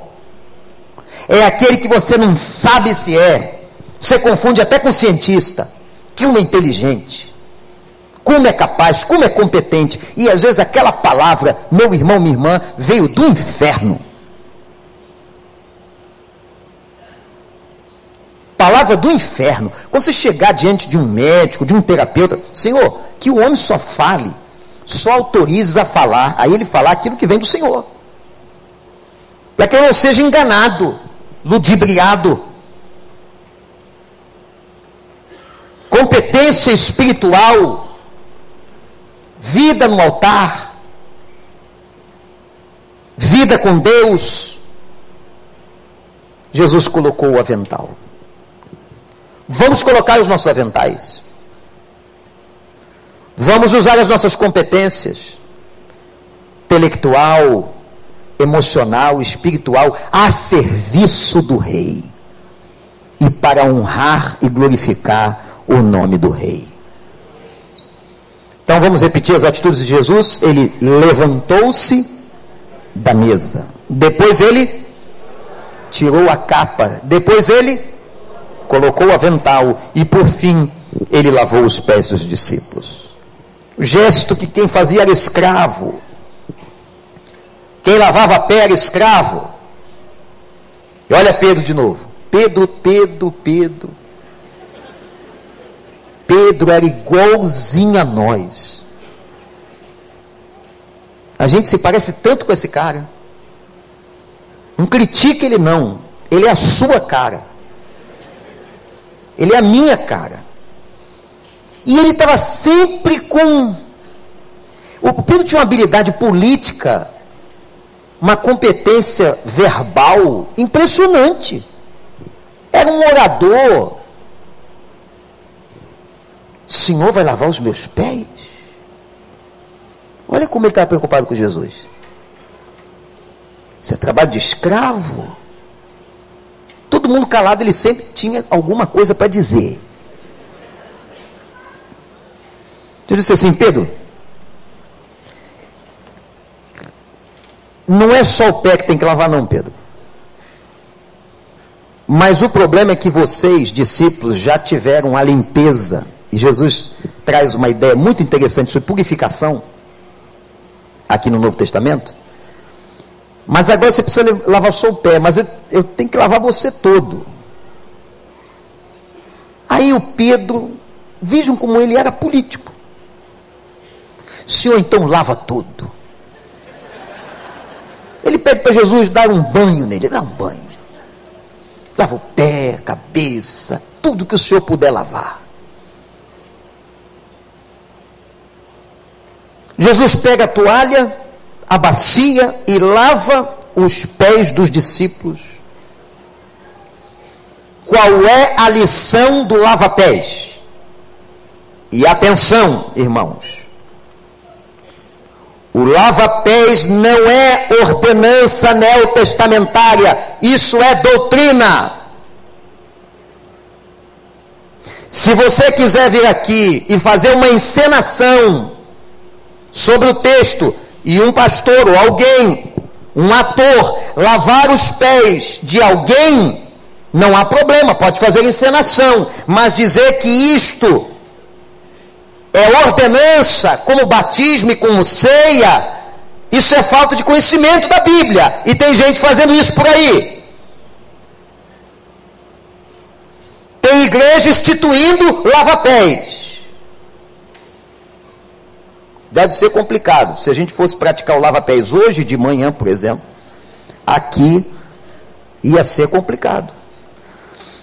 É aquele que você não sabe se é. Você confunde até com cientista, que um é inteligente como é capaz, como é competente. E às vezes aquela palavra, meu irmão, minha irmã, veio do inferno. Palavra do inferno. Quando você chegar diante de um médico, de um terapeuta, Senhor, que o homem só fale, só autorize a falar, a ele falar aquilo que vem do Senhor. Para que eu não seja enganado, ludibriado. Competência espiritual vida no altar, vida com Deus. Jesus colocou o avental. Vamos colocar os nossos aventais. Vamos usar as nossas competências intelectual, emocional, espiritual a serviço do rei e para honrar e glorificar o nome do rei. Então vamos repetir as atitudes de Jesus. Ele levantou-se da mesa. Depois ele tirou a capa. Depois ele colocou o avental. E por fim, ele lavou os pés dos discípulos. O gesto que quem fazia era escravo. Quem lavava a pé era escravo. E olha Pedro de novo. Pedro, Pedro, Pedro. Pedro era igualzinho a nós. A gente se parece tanto com esse cara. Não critique ele não. Ele é a sua cara. Ele é a minha cara. E ele estava sempre com. O Pedro tinha uma habilidade política, uma competência verbal impressionante. Era um orador, Senhor vai lavar os meus pés? Olha como ele estava preocupado com Jesus. Isso é trabalho de escravo. Todo mundo calado, ele sempre tinha alguma coisa para dizer. Eu disse assim, Pedro, não é só o pé que tem que lavar, não, Pedro. Mas o problema é que vocês, discípulos, já tiveram a limpeza e Jesus traz uma ideia muito interessante sobre purificação, aqui no Novo Testamento. Mas agora você precisa lavar só o pé, mas eu, eu tenho que lavar você todo. Aí o Pedro, vejam como ele era político. Senhor, então lava tudo. Ele pede para Jesus dar um banho nele, dá um banho. Lava o pé, a cabeça, tudo que o Senhor puder lavar. Jesus pega a toalha, a bacia e lava os pés dos discípulos. Qual é a lição do lava-pés? E atenção, irmãos. O lava-pés não é ordenança neotestamentária, isso é doutrina. Se você quiser vir aqui e fazer uma encenação sobre o texto e um pastor ou alguém, um ator, lavar os pés de alguém, não há problema, pode fazer encenação, mas dizer que isto é ordenança, como batismo e como ceia, isso é falta de conhecimento da Bíblia, e tem gente fazendo isso por aí. Tem igreja instituindo lava-pés. Deve ser complicado. Se a gente fosse praticar o lava-pés hoje de manhã, por exemplo, aqui ia ser complicado.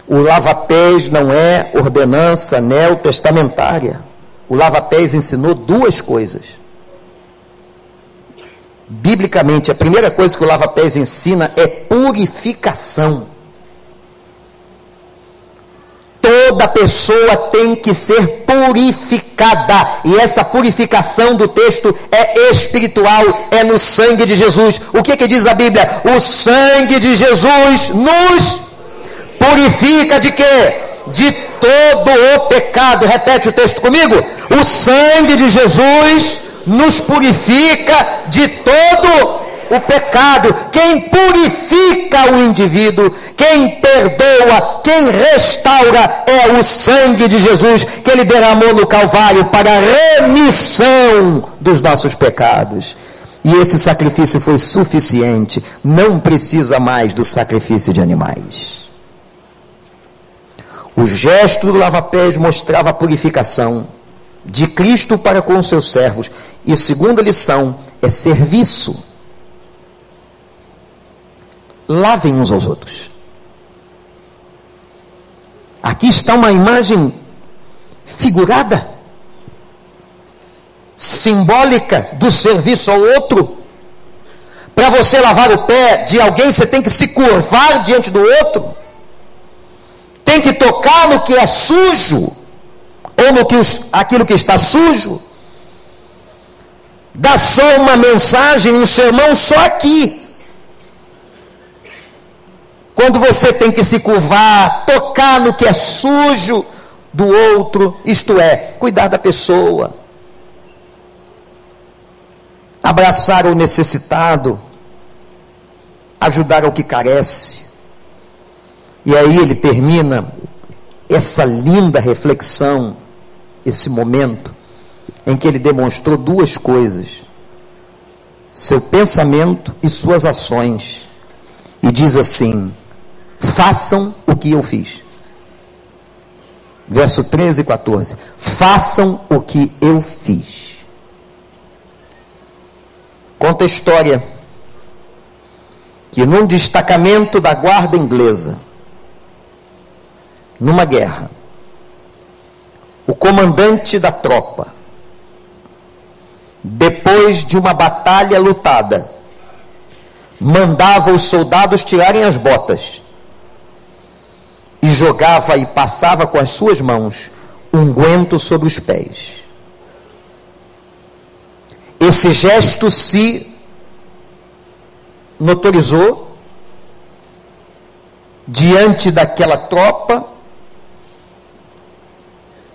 O lava-pés não é ordenança neotestamentária. O lava-pés ensinou duas coisas. Biblicamente, a primeira coisa que o lava-pés ensina é purificação toda pessoa tem que ser purificada. E essa purificação do texto é espiritual, é no sangue de Jesus. O que, que diz a Bíblia? O sangue de Jesus nos purifica de quê? De todo o pecado. Repete o texto comigo. O sangue de Jesus nos purifica de todo o pecado, quem purifica o indivíduo, quem perdoa, quem restaura é o sangue de Jesus que ele derramou no Calvário para a remissão dos nossos pecados. E esse sacrifício foi suficiente, não precisa mais do sacrifício de animais. O gesto do lava-pés mostrava a purificação de Cristo para com os seus servos. E a segunda lição é serviço lavem uns aos outros. Aqui está uma imagem figurada, simbólica do serviço ao outro. Para você lavar o pé de alguém, você tem que se curvar diante do outro, tem que tocar no que é sujo, ou no que aquilo que está sujo. Dá só uma mensagem, um sermão só aqui. Quando você tem que se curvar, tocar no que é sujo do outro, isto é, cuidar da pessoa, abraçar o necessitado, ajudar ao que carece. E aí ele termina essa linda reflexão, esse momento, em que ele demonstrou duas coisas: seu pensamento e suas ações. E diz assim: façam o que eu fiz. Verso 13 e 14. Façam o que eu fiz. Conta a história que num destacamento da guarda inglesa, numa guerra, o comandante da tropa, depois de uma batalha lutada, mandava os soldados tirarem as botas e jogava e passava com as suas mãos unguento sobre os pés. Esse gesto se notorizou diante daquela tropa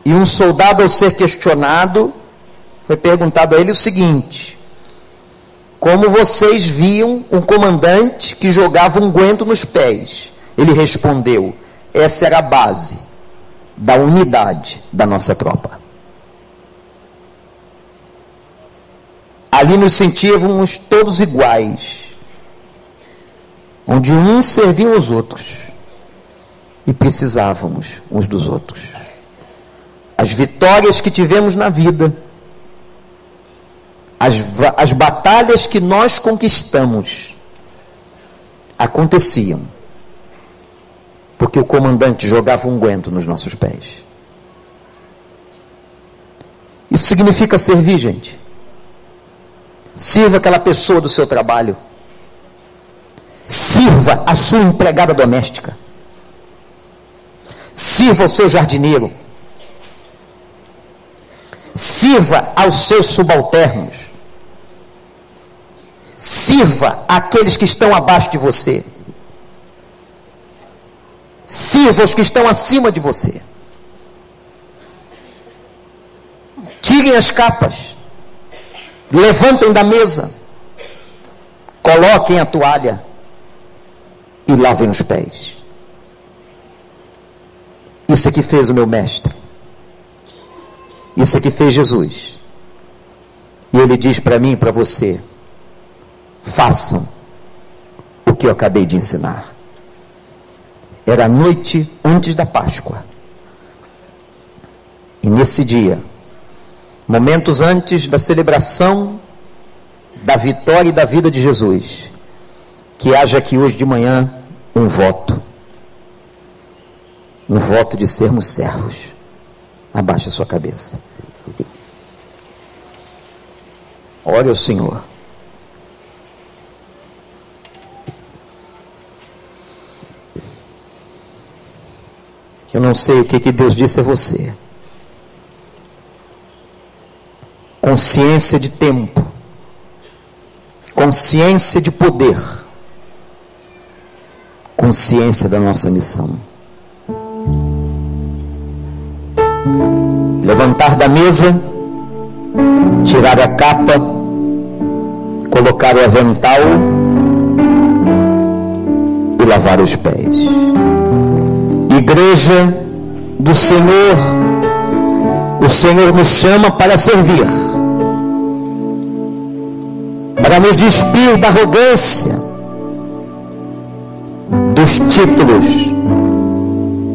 e um soldado, ao ser questionado, foi perguntado a ele o seguinte: Como vocês viam um comandante que jogava unguento nos pés? Ele respondeu: essa era a base da unidade da nossa tropa. Ali nos sentíamos todos iguais, onde uns serviam os outros e precisávamos uns dos outros. As vitórias que tivemos na vida, as, as batalhas que nós conquistamos, aconteciam porque o comandante jogava um guento nos nossos pés. Isso significa servir, gente. Sirva aquela pessoa do seu trabalho. Sirva a sua empregada doméstica. Sirva o seu jardineiro. Sirva aos seus subalternos. Sirva aqueles que estão abaixo de você. Sirva os que estão acima de você. Tirem as capas. Levantem da mesa. Coloquem a toalha. E lavem os pés. Isso é que fez o meu mestre. Isso é que fez Jesus. E ele diz para mim e para você: façam o que eu acabei de ensinar. Era a noite antes da Páscoa. E nesse dia, momentos antes da celebração da vitória e da vida de Jesus, que haja aqui hoje de manhã um voto. Um voto de sermos servos. Abaixe a sua cabeça. Ore ao Senhor. Eu não sei o que, que Deus disse a você. Consciência de tempo. Consciência de poder. Consciência da nossa missão. Levantar da mesa, tirar a capa, colocar o avental e lavar os pés igreja do Senhor, o Senhor nos chama para servir, para nos despir da arrogância, dos títulos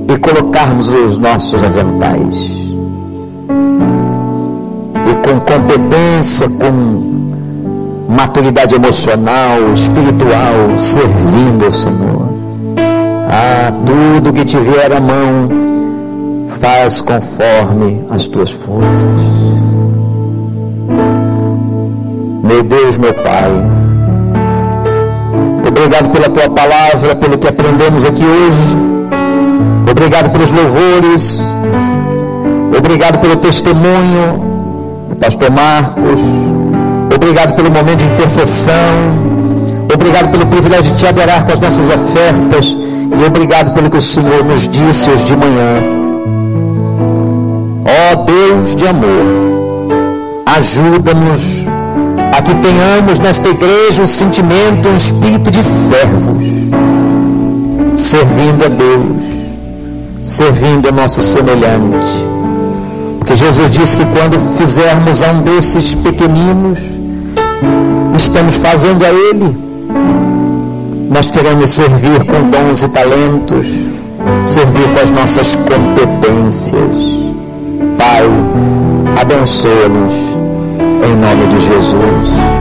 e colocarmos os nossos aventais. Com competência, com maturidade emocional, espiritual, servindo ao Senhor. Ah, tudo que te vier à mão, faz conforme as tuas forças. Meu Deus, meu Pai, obrigado pela tua palavra, pelo que aprendemos aqui hoje. Obrigado pelos louvores. Obrigado pelo testemunho do pastor Marcos. Obrigado pelo momento de intercessão. Obrigado pelo privilégio de te adorar com as nossas ofertas e obrigado pelo que o Senhor nos disse hoje de manhã. Ó oh, Deus de amor, ajuda-nos a que tenhamos nesta igreja um sentimento, um espírito de servos, servindo a Deus, servindo a nosso semelhante. Porque Jesus disse que quando fizermos a um desses pequeninos, estamos fazendo a Ele. Nós queremos servir com dons e talentos, servir com as nossas competências. Pai, abençoa-nos em nome de Jesus.